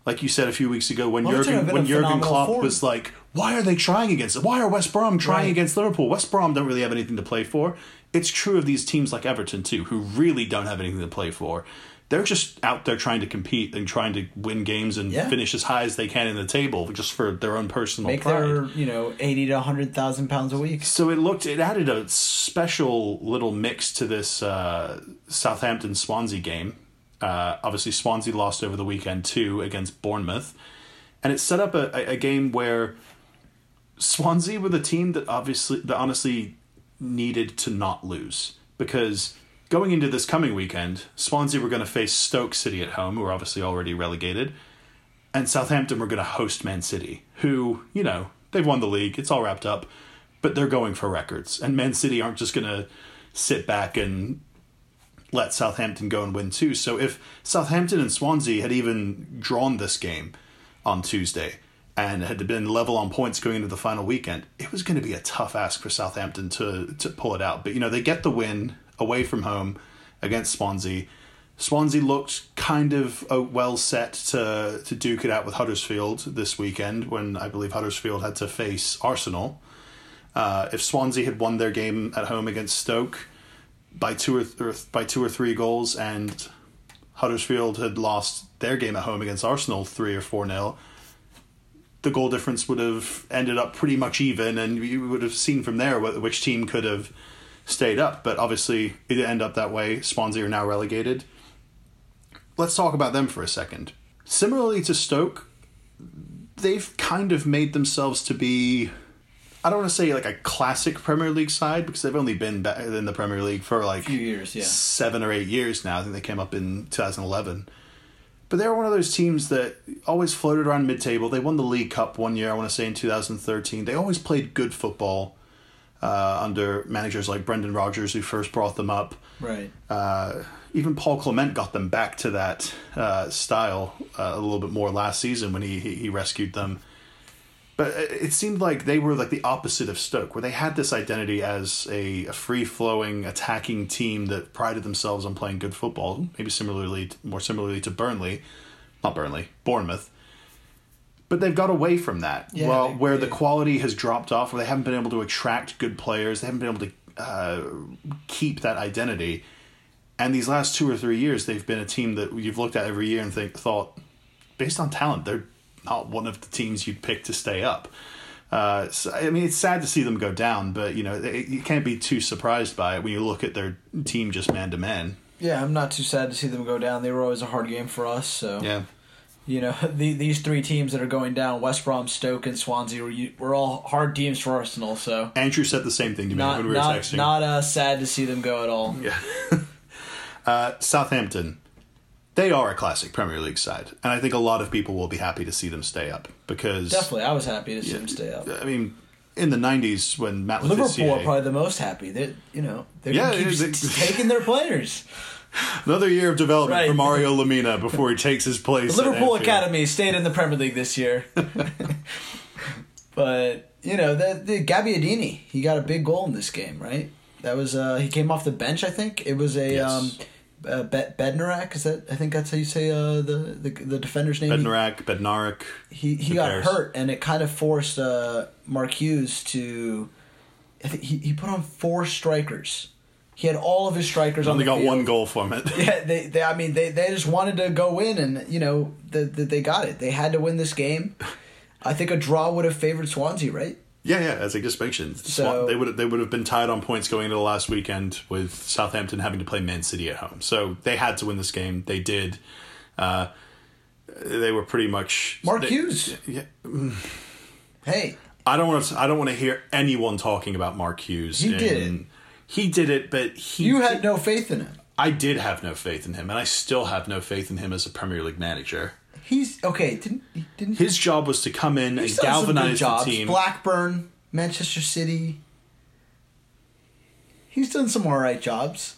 like you said a few weeks ago when Well, Jurgen when Jurgen Klopp form. was like, why are they trying against it? Why are West Brom trying Right. against Liverpool? West Brom don't really have anything to play for. It's true of these teams like Everton too, who really don't have anything to play for. They're just out there trying to compete and trying to win games and Yeah. finish as high as they can in the table, just for their own personal make pride. their you know eighty to hundred thousand pounds a week. So it looked it added a special little mix to this uh, Southampton Swansea game. Uh, obviously, Swansea lost over the weekend too against Bournemouth, and it set up a, a, a game where Swansea were the team that obviously that honestly needed to not lose because going into this coming weekend, Swansea were going to face Stoke City at home, who are obviously already relegated, and Southampton were going to host Man City, who you know they've won the league, it's all wrapped up, but they're going for records, and Man City aren't just going to sit back and let Southampton go and win too. So if Southampton and Swansea had even drawn this game on Tuesday and had been level on points going into the final weekend, it was going to be a tough ask for Southampton to to pull it out. But you know they get the win away from home against Swansea. Swansea looked kind of uh, well set to to duke it out with Huddersfield this weekend when I believe Huddersfield had to face Arsenal. Uh, if Swansea had won their game at home against Stoke by two or, th- or by two or three goals, and Huddersfield had lost their game at home against Arsenal three or four nil, the goal difference would have ended up pretty much even, and you would have seen from there wh- which team could have stayed up. But obviously, it didn't end up that way. Swansea are now relegated. Let's talk about them for a second. Similarly to Stoke, they've kind of made themselves to be I don't want to say like a classic Premier League side because they've only been in the Premier League for like Few years, yeah. seven or eight years now. I think they came up in 2011. But they're one of those teams that always floated around mid table. They won the League Cup one year, I want to say in 2013. They always played good football uh, under managers like Brendan Rodgers, who first brought them up. Right. Uh, even Paul Clement got them back to that uh, style uh, a little bit more last season when he, he, rescued them. But it it seemed like they were like the opposite of Stoke, where they had this identity as a, a free flowing, attacking team that prided themselves on playing good football, maybe similarly, more similarly to Burnley, not Burnley, Bournemouth. But they've got away from that. Yeah, well, where the quality has dropped off, where they haven't been able to attract good players, they haven't been able to uh, keep that identity. And these last two or three years, they've been a team that you've looked at every year and think thought, based on talent, they're not one of the teams you'd pick to stay up. Uh, so, I mean, it's sad to see them go down, but you know they, you can't be too surprised by it when you look at their team just man to man. Yeah, I'm not too sad to see them go down. They were always a hard game for us. So Yeah, you know the, these three teams that are going down, West Brom, Stoke, and Swansea, were, were all hard teams for Arsenal. So Andrew said the same thing to me not when we were not texting. not uh, sad to see them go at all. Yeah. uh, Southampton, they are a classic Premier League side, and I think a lot of people will be happy to see them stay up because Definitely, I was happy to see them stay up. I mean, in the '90s when Matt Liverpool Le Tissier, are probably the most happy. They, you know, they're Yeah, keep they- taking their players. another year of development Right. for Mario Lemina before he takes his place. The Liverpool. Academy stayed in the Premier League this year. but you know, the the Gabbiadini, he got a big goal in this game, right? That was uh he came off the bench, I think. It was a Yes. um uh, Be- Bednarak, is that I think that's how you say uh the the, the defender's name. Bednarak, Bednarik. he he got hurt and it kind of forced uh Mark Hughes to I think he, he put on four strikers. He had all of his strikers on Only the got field. one goal from it. Yeah, they, they I mean they, they just wanted to go in and you know the, the, they got it. They had to win this game. I think a draw would have favored Swansea, right? Yeah, yeah. As I just mentioned, So- Swan- they would they would have been tied on points going into the last weekend with Southampton having to play Man City at home. So they had to win this game. They did. Uh, they were pretty much Mark they- Hughes. Yeah, Hey, I don't want to. I don't want to hear anyone talking about Mark Hughes. He did in- He did it, but he. you had no faith in him. I did have no faith in him, and I still have no faith in him as a Premier League manager. He's okay. Didn't didn't His job was to come in and he's some good galvanize the team. Blackburn, Manchester City. He's done some all right jobs.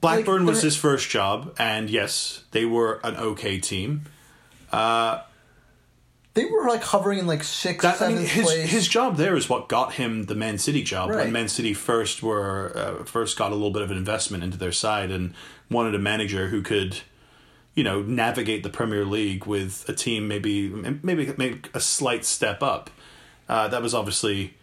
Blackburn Like, was his first job, and yes, they were an okay team. Uh, They were like hovering in like sixth, That, I mean, his place. his job there is what got him the Man City job. Right. When Man City first were uh, first got a little bit of an investment into their side and wanted a manager who could, you know, navigate the Premier League with a team maybe maybe make a slight step up. Uh, that was obviously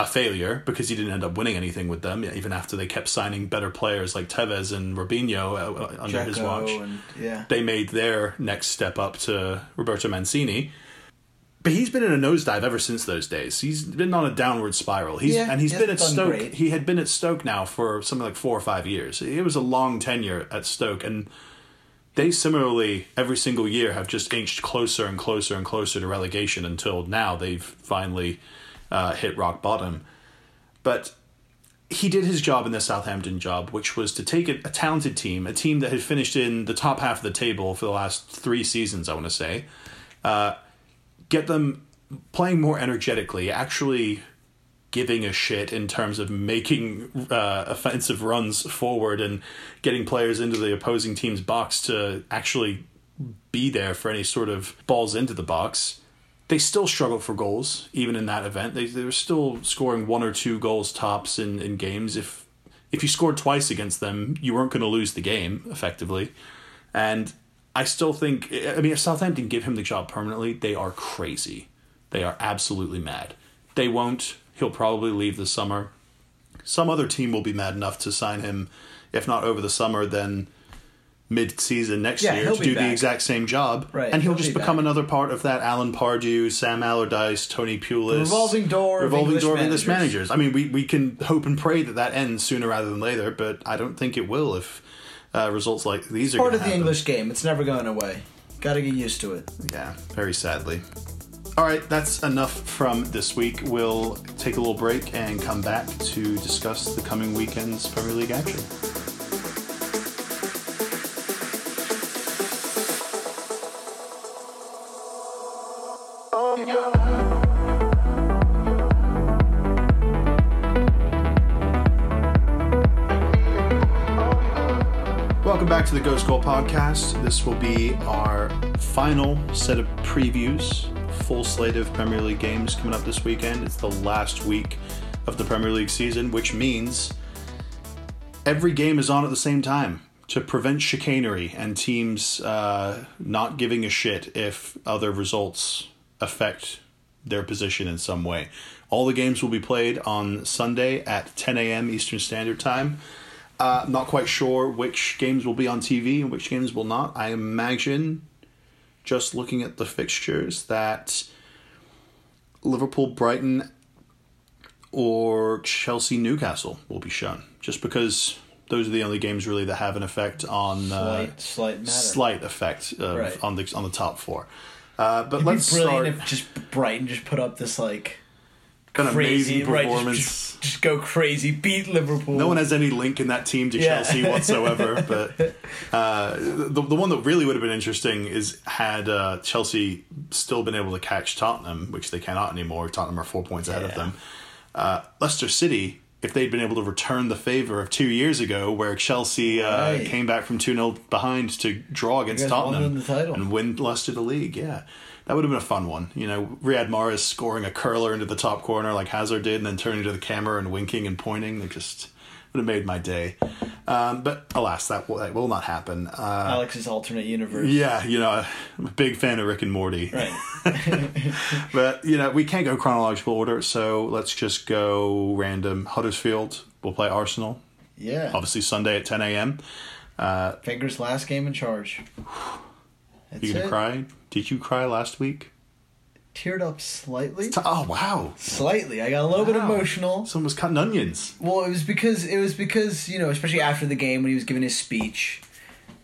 a failure because he didn't end up winning anything with them, even after they kept signing better players like Tevez and Robinho uh, uh, under his watch and- yeah. they made their next step up to Roberto Mancini. But he's been in a nosedive ever since those days. He's been on a downward spiral. He's Yeah, and he's he been at Stoke. great. He had been at Stoke now for something like four or five years. It was a long tenure at Stoke, and they similarly every single year have just inched closer and closer and closer to relegation until now they've finally uh, hit rock bottom. But he did his job in the Southampton job, which was to take a, a talented team, a team that had finished in the top half of the table for the last three seasons, I want to say, uh, get them playing more energetically, actually giving a shit in terms of making uh, offensive runs forward and getting players into the opposing team's box to actually be there for any sort of balls into the box. They still struggle for goals, even in that event. They they were still scoring one or two goals tops in, in games. If if you scored twice against them, you weren't going to lose the game effectively. And I still think, I mean, if Southampton give him the job permanently, they are crazy. They are absolutely mad. They won't. He'll probably leave this summer. Some other team will be mad enough to sign him, if not over the summer, then mid-season next Yeah, year to do the exact same job, Right, and he'll, he'll just be become back. another part of that Alan Pardew, Sam Allardyce, Tony Pulis revolving door revolving English door of English managers. managers. I mean, we we can hope and pray that that ends sooner rather than later, but I don't think it will if uh, results like these are Part of the happen. English game. It's never going away. Got to get used to it. Yeah, very sadly. All right, that's enough from this week. We'll take a little break and come back to discuss the coming weekend's Premier League action. Welcome back to the Ghost Goal Podcast. This will be our final set of previews, full slate of Premier League games coming up this weekend. It's the last week of the Premier League season, which means every game is on at the same time to prevent chicanery and teams uh, not giving a shit if other results affect their position in some way. All the games will be played on Sunday at 10 a.m. Eastern Standard Time. Uh, not quite sure which games will be on TV and which games will not. I imagine, just looking at the fixtures, that Liverpool, Brighton, or Chelsea, Newcastle will be shown, just because those are the only games really that have an effect on uh, Slight, slight slight effect of, Right. on the on the top four. Uh, but It'd let's be brilliant start if just Brighton just put up this like an crazy amazing right, performance. just, just, just go crazy, beat Liverpool. No one has any link in that team to Yeah. Chelsea whatsoever. but uh, the the one that really would have been interesting is had uh, Chelsea still been able to catch Tottenham, which they cannot anymore. Tottenham are four points ahead of them. Uh, Leicester City, if they'd been able to return the favor of two years ago, where Chelsea uh, Right. came back from two 0 behind to draw against Tottenham and win Leicester the league, yeah. That would have been a fun one. You know, Riyad Mahrez scoring a curler into the top corner like Hazard did and then turning to the camera and winking and pointing. It just would have made my day. Um, but alas, that will, that will not happen. Uh, Alex's alternate universe. yeah, you know, I'm a big fan of Rick and Morty. Right. But, you know, we can't go chronological order, so let's just go random. Huddersfield will play Arsenal, Yeah. obviously Sunday at 10 a.m. Wenger's last game in charge. That's You gonna it. cry? Did you cry last week? Teared up slightly. Oh, wow. Slightly. I got a little bit emotional. Someone was cutting onions. Well, it was because it was because you know, especially after the game when he was giving his speech,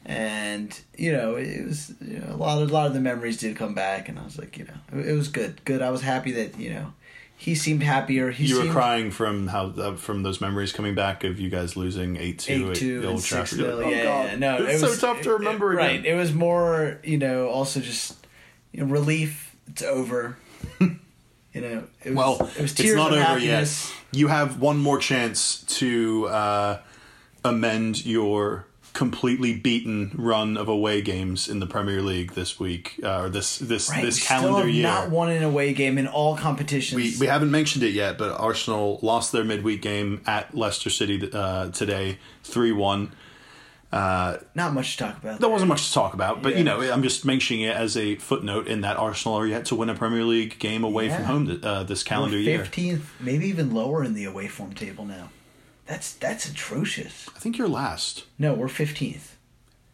and you know, it was you know, a lot of a lot of the memories did come back, and I was like, you know, it, it was good. Good. I was happy that you know, he seemed happier. He you were crying from how uh, from those memories coming back of you guys losing eight two eight two Old Trafford. Like, oh, yeah, God. yeah, no, it's it was so tough to remember it- again. Right. It was more, you know, also just you know, relief. It's over. you know, it was, Well, it was it's not over happiness. yet. You have one more chance to uh, amend your completely beaten run of away games in the Premier League this week uh, or this this Right, this calendar year. not won an away game in all competitions. we, we haven't mentioned it yet, but Arsenal lost their midweek game at Leicester City uh, today, three one. Not much to talk about. There wasn't much to talk about, but Yeah. you know, I'm just mentioning it as a footnote in that Arsenal are yet to win a Premier League game away from Yeah. home th- uh, this calendar year. fifteenth, maybe even lower in the away form table now. That's that's atrocious. I think you're last. No, we're fifteenth.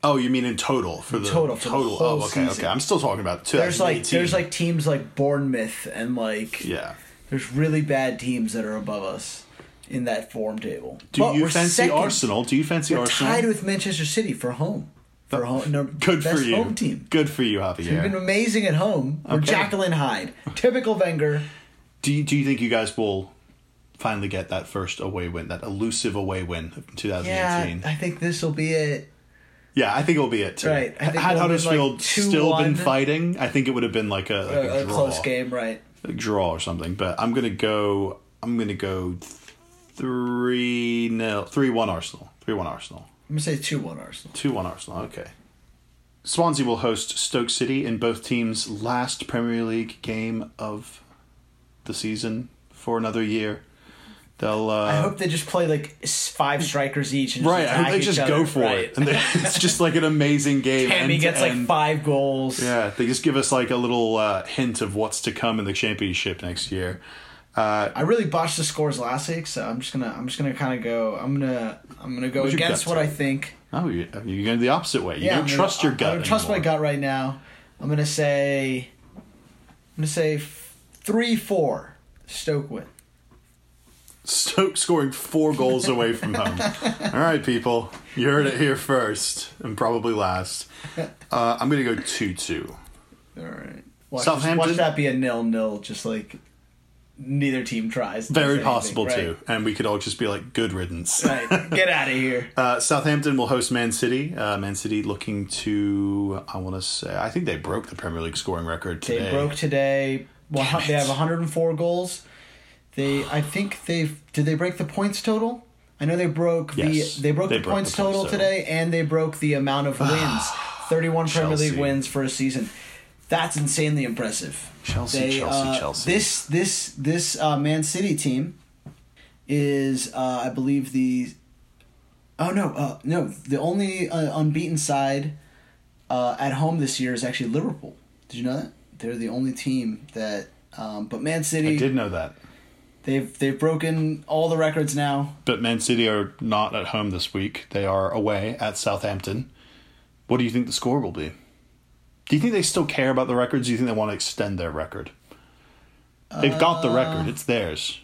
Oh, you mean in total for the total, for the total? whole oh, okay, season. okay. I'm still talking about two. There's like there's like teams like Bournemouth and like yeah. there's really bad teams that are above us in that form table. Do But you fancy second. Arsenal? Do you fancy We're Arsenal? tied with Manchester City for home. For home, no, Good for you. home team. Good for you, Javier. We've been amazing at home. We're Okay. Jekyll and Hyde, typical Wenger. Do you, do you think you guys will finally get that first away win, that elusive away win of 2018? Yeah, I think this will be it. Yeah, I think it'll be it too. Right, I Had Huddersfield like still been fighting, I think it would have been like a, like a, A, a close game, right? a draw or something. But I'm gonna go I'm gonna go three nil, three one Arsenal, three one Arsenal, I'm gonna say two one Arsenal. two one Arsenal. Okay. Swansea will host Stoke City in both teams' last Premier League game of the season for another year. They'll. Uh, I hope they just play like five strikers each. And Right, just I hope they just other. go for Right. it, and they- it's just like an amazing game. Tammy gets like five goals. Yeah, they just give us like a little uh, hint of what's to come in the championship next year. Uh, I really botched the scores last week, so I'm just gonna I'm just gonna kind of go. I'm gonna I'm gonna go against what I think. oh, you- you're going the opposite way. You Yeah, don't gonna- trust your gut. I don't trust my gut right now. I'm gonna say. I'm gonna say three four. Stoke win. Stoke scoring four goals away from home. All right, people, you heard it here first, and probably last. Uh, I'm going to go two-two. All right. Watch, Southampton? Watch that be a nil nil. Just like neither team tries. Very anything, possible right? too, and we could all just be like, "Good riddance." Right. Get out of here. Uh, Southampton will host Man City. Uh, Man City looking to, I want to say, I think they broke the Premier League scoring record today. They broke today. Well, they have 104 goals. They, I think they did they break the points total. I know they broke Yes, the they broke they the broke points the total total. today, and they broke the amount of wins. 31 Premier League wins for a season. That's insanely impressive. Chelsea, Chelsea, uh, Chelsea. This this this uh, Man City team is, uh, I believe the. Oh no, uh, no! The only uh, unbeaten side uh, at home this year is actually Liverpool. Did you know that they're the only team that? Um, but Man City, I did know that. they've they've broken all the records now. But Man City are not at home this week. They are away at Southampton. What do you think the score will be? Do you think they still care about the records? Do you think they want to extend their record? They've got the Uh, record. It's theirs.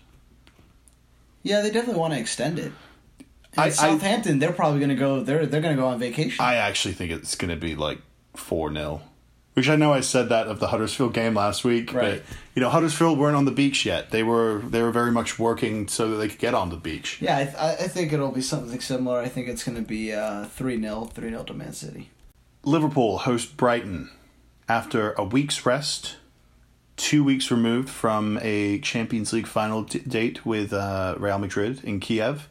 Yeah, they definitely want to extend it. And I- I- Southampton, they're probably going to go. They're they're going to go on vacation. I actually think it's going to be like 4 0. Which I know I said that of the Huddersfield game last week, Right. but you know Huddersfield weren't on the beach yet. They were they were very much working so that they could get on the beach. yeah, I, th- I I think it'll be something similar. I think it's going to be uh, three 0 three 0 to Man City. Liverpool host Brighton after a week's rest, two weeks removed from a Champions League final date with uh, Real Madrid in Kiev.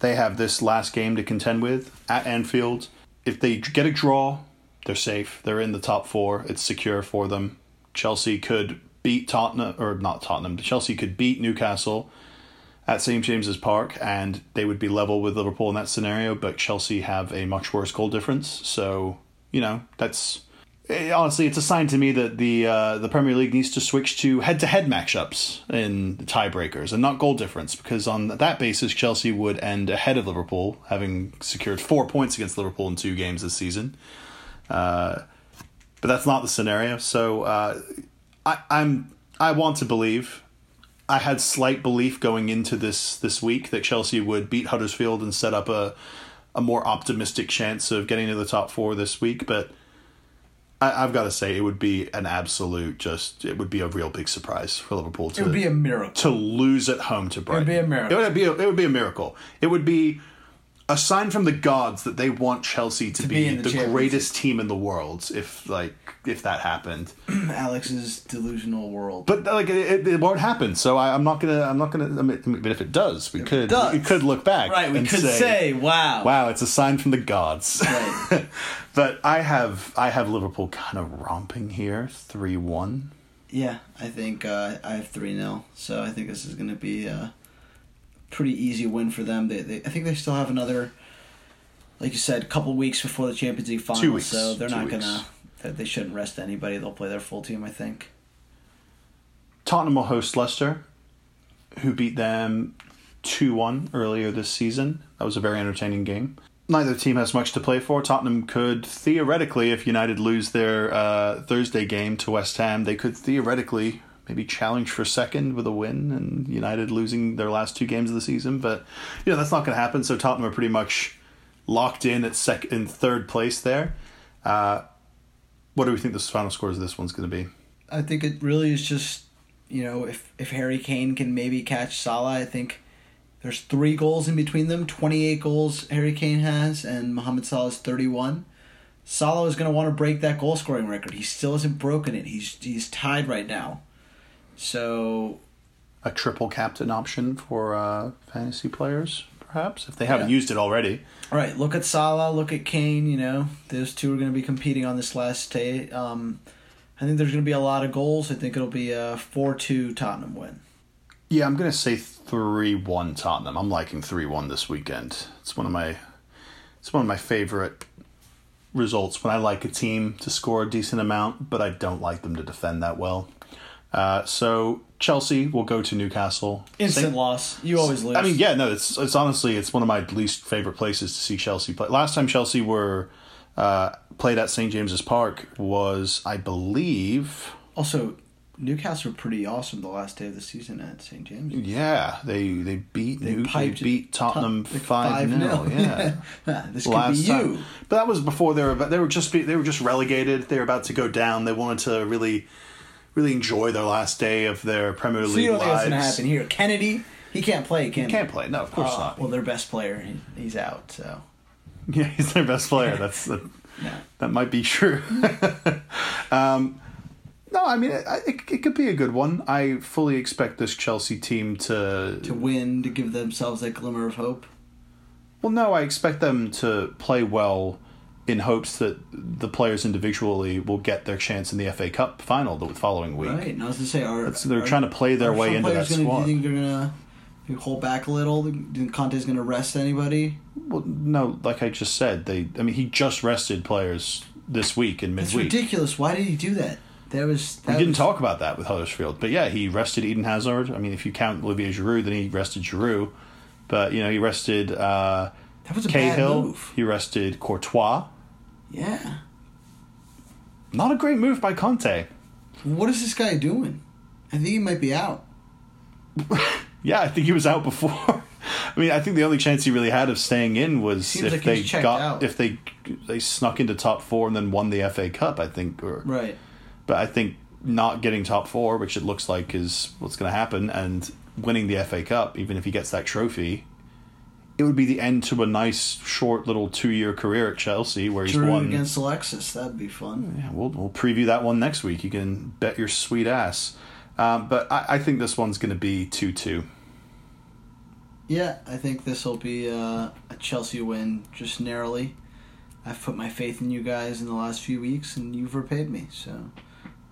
They have this last game to contend with at Anfield. If they get a draw, they're safe. They're in the top four. It's secure for them. Chelsea could beat Tottenham, or not Tottenham. Chelsea could beat Newcastle at St James's Park, and they would be level with Liverpool in that scenario. But Chelsea have a much worse goal difference, so you know that's eh, honestly it's a sign to me that the uh, the Premier League needs to switch to head to head matchups in the tiebreakers and not goal difference, because on that basis Chelsea would end ahead of Liverpool, having secured four points against Liverpool in two games this season. Uh, but that's not the scenario. So uh, I, I'm I want to believe. I had slight belief going into this this week that Chelsea would beat Huddersfield and set up a a more optimistic chance of getting to the top four this week. But I, I've got to say, it would be an absolute just. It would be a real big surprise for Liverpool to It would be a miracle. to lose at home to Brighton. It would be a miracle. It would be a, it would be a miracle. It would be a sign from the gods that they want Chelsea to, be be, the the, greatest team in the world. If like if that happened, Alex's delusional world. but like it, it won't happen. So I, I'm not gonna. I'm not gonna. I mean, but if it does, we could. does. We could look back. right, we and could say, "Wow, "Wow, it's a sign from the gods." Right. but I have I have Liverpool kind of romping here, three one. Yeah, I think uh, I have three 0 So I think this is going to be a pretty easy win for them. They, they, I think they still have another, like you said, couple weeks before the Champions League final. Two weeks. So they're Two not weeks. gonna. They they shouldn't rest anybody. They'll play their full team. I think. Tottenham will host Leicester, who beat them 2 1 earlier this season. That was a very entertaining game. Neither team has much to play for. Tottenham could theoretically, if United lose their uh, Thursday game to West Ham, they could theoretically maybe challenge for second with a win and United losing their last two games of the season. But, you know, that's not going to happen. So Tottenham are pretty much locked in at sec- in third place there. Uh, what do we think the final scores of this one's going to be? I think it really is just you know if if Harry Kane can maybe catch Salah, I think there's three goals in between them. Twenty eight goals Harry Kane has, and Mohamed Salah thirty one. Salah is going to want to break that goal scoring record. He still hasn't broken it. He's he's tied right now. So a triple captain option for uh, fantasy players, perhaps if they haven't Yeah. used it already. All right, look at Salah, look at Kane. You know, those two are going to be competing on this last day. Um, I think there's going to be a lot of goals. I think it'll be a four-two Tottenham win. Yeah, I'm gonna say three one Tottenham. I'm liking three one this weekend. It's one of my it's one of my favorite results when I like a team to score a decent amount, but I don't like them to defend that well. Uh, so Chelsea will go to Newcastle. Instant loss. You always lose. I mean, yeah, no, it's it's honestly it's one of my least favorite places to see Chelsea play. Last time Chelsea were uh, played at St James's Park was, I believe, Also, Newcastle were pretty awesome the last day of the season at St James. yeah, they they beat New, they beat Tottenham Tot- like five 0 5-0. Yeah. this could Last be you. time. but that was before they were they were just be, they were just relegated. They were about to go down. They wanted to really really enjoy their last day of their Premier So League you don't think that's lives. going to happen here? Kenedy, he can't play, can he? Can't play. No, of course Oh, not. Well, their best player, he, he's out. So Yeah, he's their best player. That's that, no. that might be true. um, no, I mean it, it, it could be a good one. I fully expect this Chelsea team to. to win to give themselves that glimmer of hope. Well, no, I expect them to play well in hopes that the players individually will get their chance in the FA Cup final the following week. Right. And I was going to say, are they're are- trying to play their way into that gonna, squad. Do you think they're going to hold back a little? Do you think Conte's going to rest anybody? Well, no, like I just said, they. I mean, he just rested players this week in midweek. ridiculous. Why did he do that? That was. That We didn't was- talk about that with Huddersfield, but yeah, he rested Eden Hazard. I mean, if you count Olivier Giroud, then he rested Giroud. But you know, he rested uh, That was a bad Cahill. move. He rested Courtois. Yeah. Not a great move by Conte. What is this guy doing? I think he might be out. Yeah, I think he was out before. I mean, I think the only chance he really had of staying in was if like they got out. if they they snuck into top four and then won the FA Cup. I think, or, Right. but I think not getting top four, which it looks like is what's going to happen, and winning the FA Cup, even if he gets that trophy, it would be the end to a nice, short little two-year career at Chelsea where he's Giroud won. against Alexis. That'd be fun. Yeah, we'll we'll preview that one next week. You can bet your sweet ass. Um, but I, I think this one's going to be two-two. Yeah, I think this will be uh, a Chelsea win, just narrowly. I've put my faith in you guys in the last few weeks, and you've repaid me. So I'm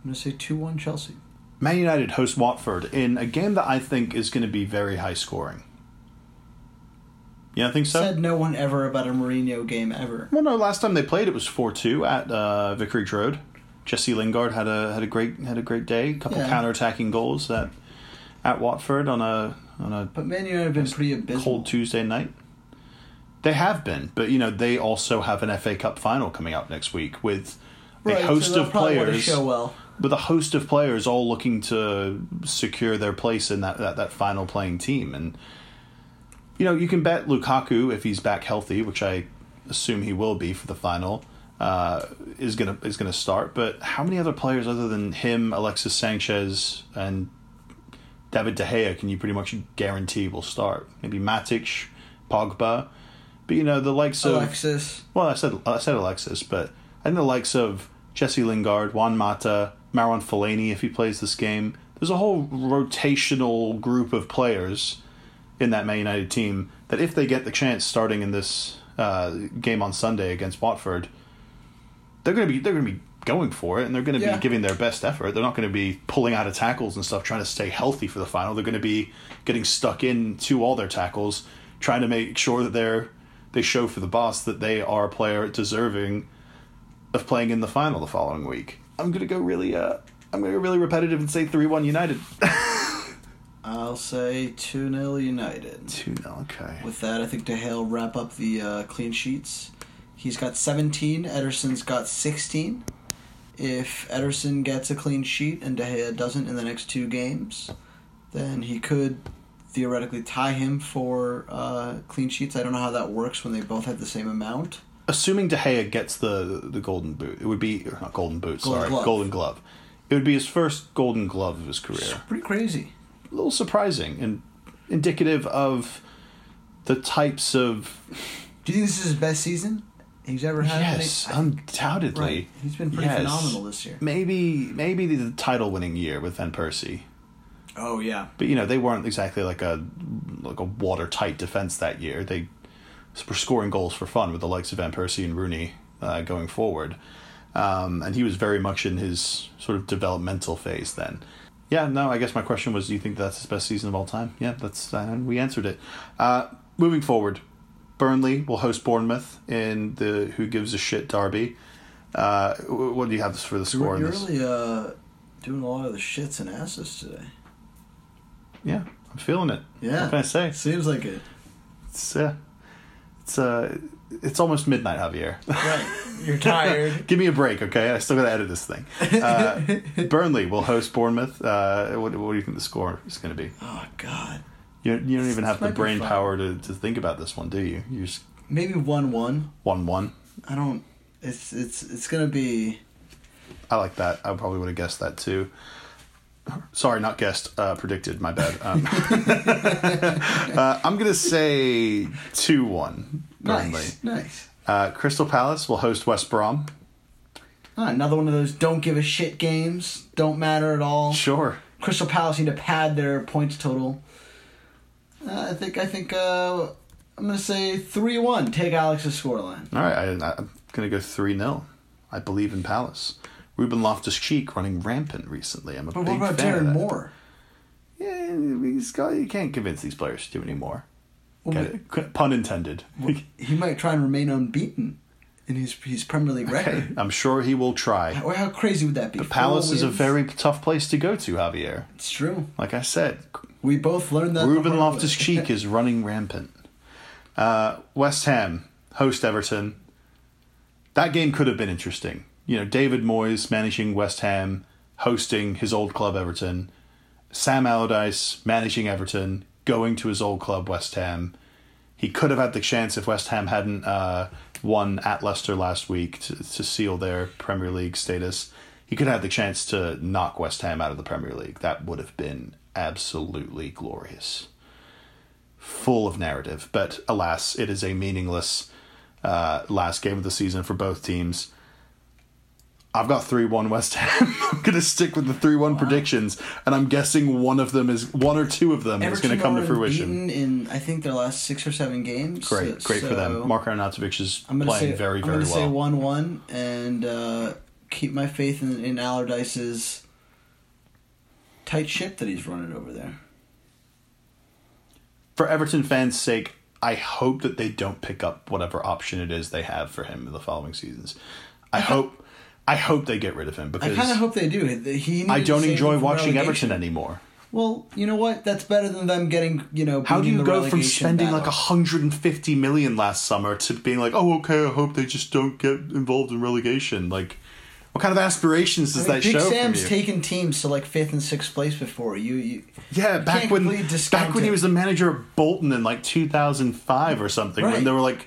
going to say 2 1 Chelsea. Man United host Watford in a game that I think is going to be very high scoring. Yeah, I think so. Said no one ever about a Mourinho game ever. Well, no. Last time they played, it was four two at uh, Vicarage Road. Jesse Lingard had a had a great had a great day. A couple Yeah. counter attacking goals that at Watford on a on a But Man United have been pretty abysmal. cold Tuesday night. They have been, but you know they also have an FA Cup final coming up next week with Right, a so host they'll of players. show well. With a host of players all looking to secure their place in that, that, that final playing team, and you know you can bet Lukaku if he's back healthy, which I assume he will be for the final, uh, is gonna is gonna start. But how many other players other than him, Alexis Sanchez, and David De Gea can you pretty much guarantee will start? Maybe Matic, Pogba, but you know the likes of Alexis. well, I said I said Alexis, but I think the likes of Jesse Lingard, Juan Mata, Marouane Fellaini, if he plays this game, there's a whole rotational group of players in that Man United team that if they get the chance starting in this uh, game on Sunday against Watford, they're gonna be they're gonna be going for it and they're gonna Yeah. be giving their best effort. They're not gonna be pulling out of tackles and stuff trying to stay healthy for the final. They're gonna be getting stuck in to all their tackles, trying to make sure that they're they show for the boss that they are a player deserving of playing in the final the following week. I'm gonna go really uh I'm gonna go really repetitive and say three one United. I'll say 2 0 United. Two no, okay. With that, I think De Gea will wrap up the uh, clean sheets. He's got 17. Ederson's got 16. If Ederson gets a clean sheet and De Gea doesn't in the next two games, then he could theoretically tie him for uh, clean sheets. I don't know how that works when they both have the same amount. Assuming De Gea gets the the golden boot, it would be not golden boot, Golden sorry, glove. golden glove. It would be his first golden glove of his career. Pretty crazy. A little surprising and indicative of the types of Do you think this is his best season he's ever had? yes, I- undoubtedly. Right. He's been pretty Yes. phenomenal this year. Maybe maybe the title winning year with Van Persie. Oh yeah. But you know they weren't exactly like a like a watertight defense that year. They were scoring goals for fun with the likes of Van Persie and Rooney uh, going forward, um, and he was very much in his sort of developmental phase then. Yeah, no, I guess my question was, do you think that's his best season of all time? Yeah, that's uh, we answered it. Uh, moving forward, Burnley will host Bournemouth in the Who Gives a Shit derby. Uh, what do you have for the score You're, you're this? really uh, doing a lot of the shits and asses today. Yeah, I'm feeling it. Yeah. What can I say? Seems like it. It's uh, it's uh, it's almost midnight, Javier. Right. You're tired. Give me a break, okay? I still got to edit this thing. Uh, Burnley will host Bournemouth. Uh, what, what do you think the score is going to be? Oh God. You, you don't even have the brain power to, to think about this one, do you? You're just Maybe one one. one one. I don't. It's it's it's gonna be. I like that. I probably would have guessed that too. Sorry, not guessed. Uh, predicted. My bad. Um, uh, I'm gonna say two one. Burnley. Nice, nice. Uh, Crystal Palace will host West Brom. Ah, another one of those don't give a shit games. Don't matter at all. Sure. Crystal Palace need to pad their points total. Uh, I think I think uh, I'm gonna say three one. Take Alex's scoreline. All right, I, I'm going to go 3 0. I believe in Palace. Ruben Loftus Cheek running rampant recently. I'm a But big what about fan of Darren. Moore? Yeah, he's got, you can't convince these players to do anymore. Well, It? Pun intended. He might try and remain unbeaten in his his Premier League Okay, record. I'm sure he will try. Or how crazy would that be? But Palace is a very tough place to go to, Javier. It's true. Like I said, We both learned that. the Ruben Loftus. Cheek is running rampant. Uh, West Ham host Everton. That game could have been interesting. You know, David Moyes managing West Ham, hosting his old club Everton. Sam Allardyce managing Everton, going to his old club West Ham. He could have had the chance if West Ham hadn't uh, won at Leicester last week to, to seal their Premier League status. He could have had the chance to knock West Ham out of the Premier League. That would have been absolutely glorious. Full of narrative, but alas, it is a meaningless uh, last game of the season for both teams. I've got 3 1 West Ham. I'm going to stick with the 3 1 predictions, and I'm guessing one of them is, one or two of them is going to come to fruition. in I think their last six or seven games. Great, great for them. Mark Arnautovic is I'm gonna playing say very, I'm very gonna say one one and uh, keep my faith in, in Allardyce's tight ship that he's running over there. For Everton fans' sake, I hope that they don't pick up whatever option it is they have for him in the following seasons. I hope, I hope they get rid of him because I kind of hope they do. He I don't enjoy watching. Everton anymore. Well, you know what? That's better than them getting you know. How do you go from spending like battle. 150 million last summer to being like, oh, okay, I hope they just don't get involved in relegation? Like, what kind of aspirations does I mean, that Big show Sam's from you? taken teams to like fifth and sixth place before. You, you yeah, back when back when he was the manager of Bolton in like 2005 or something, when there were like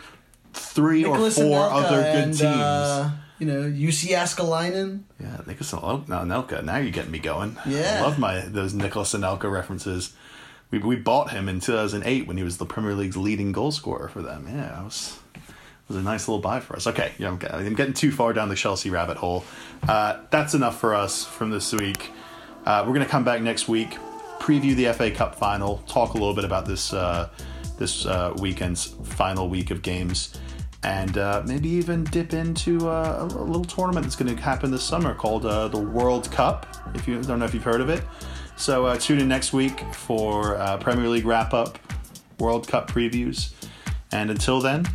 three Nicolas or four Anelka other good and, teams. Uh, you know, Jussi Jääskeläinen. Yeah, Nicolas Anelka. Anelka. Now you're getting me going. Yeah. I love my those Nicolas Anelka references. We we bought him in 2008 when he was the Premier League's leading goal scorer for them. Yeah, it was it was a nice little buy for us. Okay, yeah, I'm, I'm getting too far down the Chelsea rabbit hole. Uh, that's enough for us from this week. Uh, we're gonna come back next week, preview the FA Cup final, talk a little bit about this uh, this uh, weekend's final week of games and uh, maybe even dip into uh, a, a little tournament that's going to happen this summer called uh, the World Cup. If you don't know if you've heard of it, so uh, tune in next week for uh, Premier League wrap up, World Cup previews, and until then,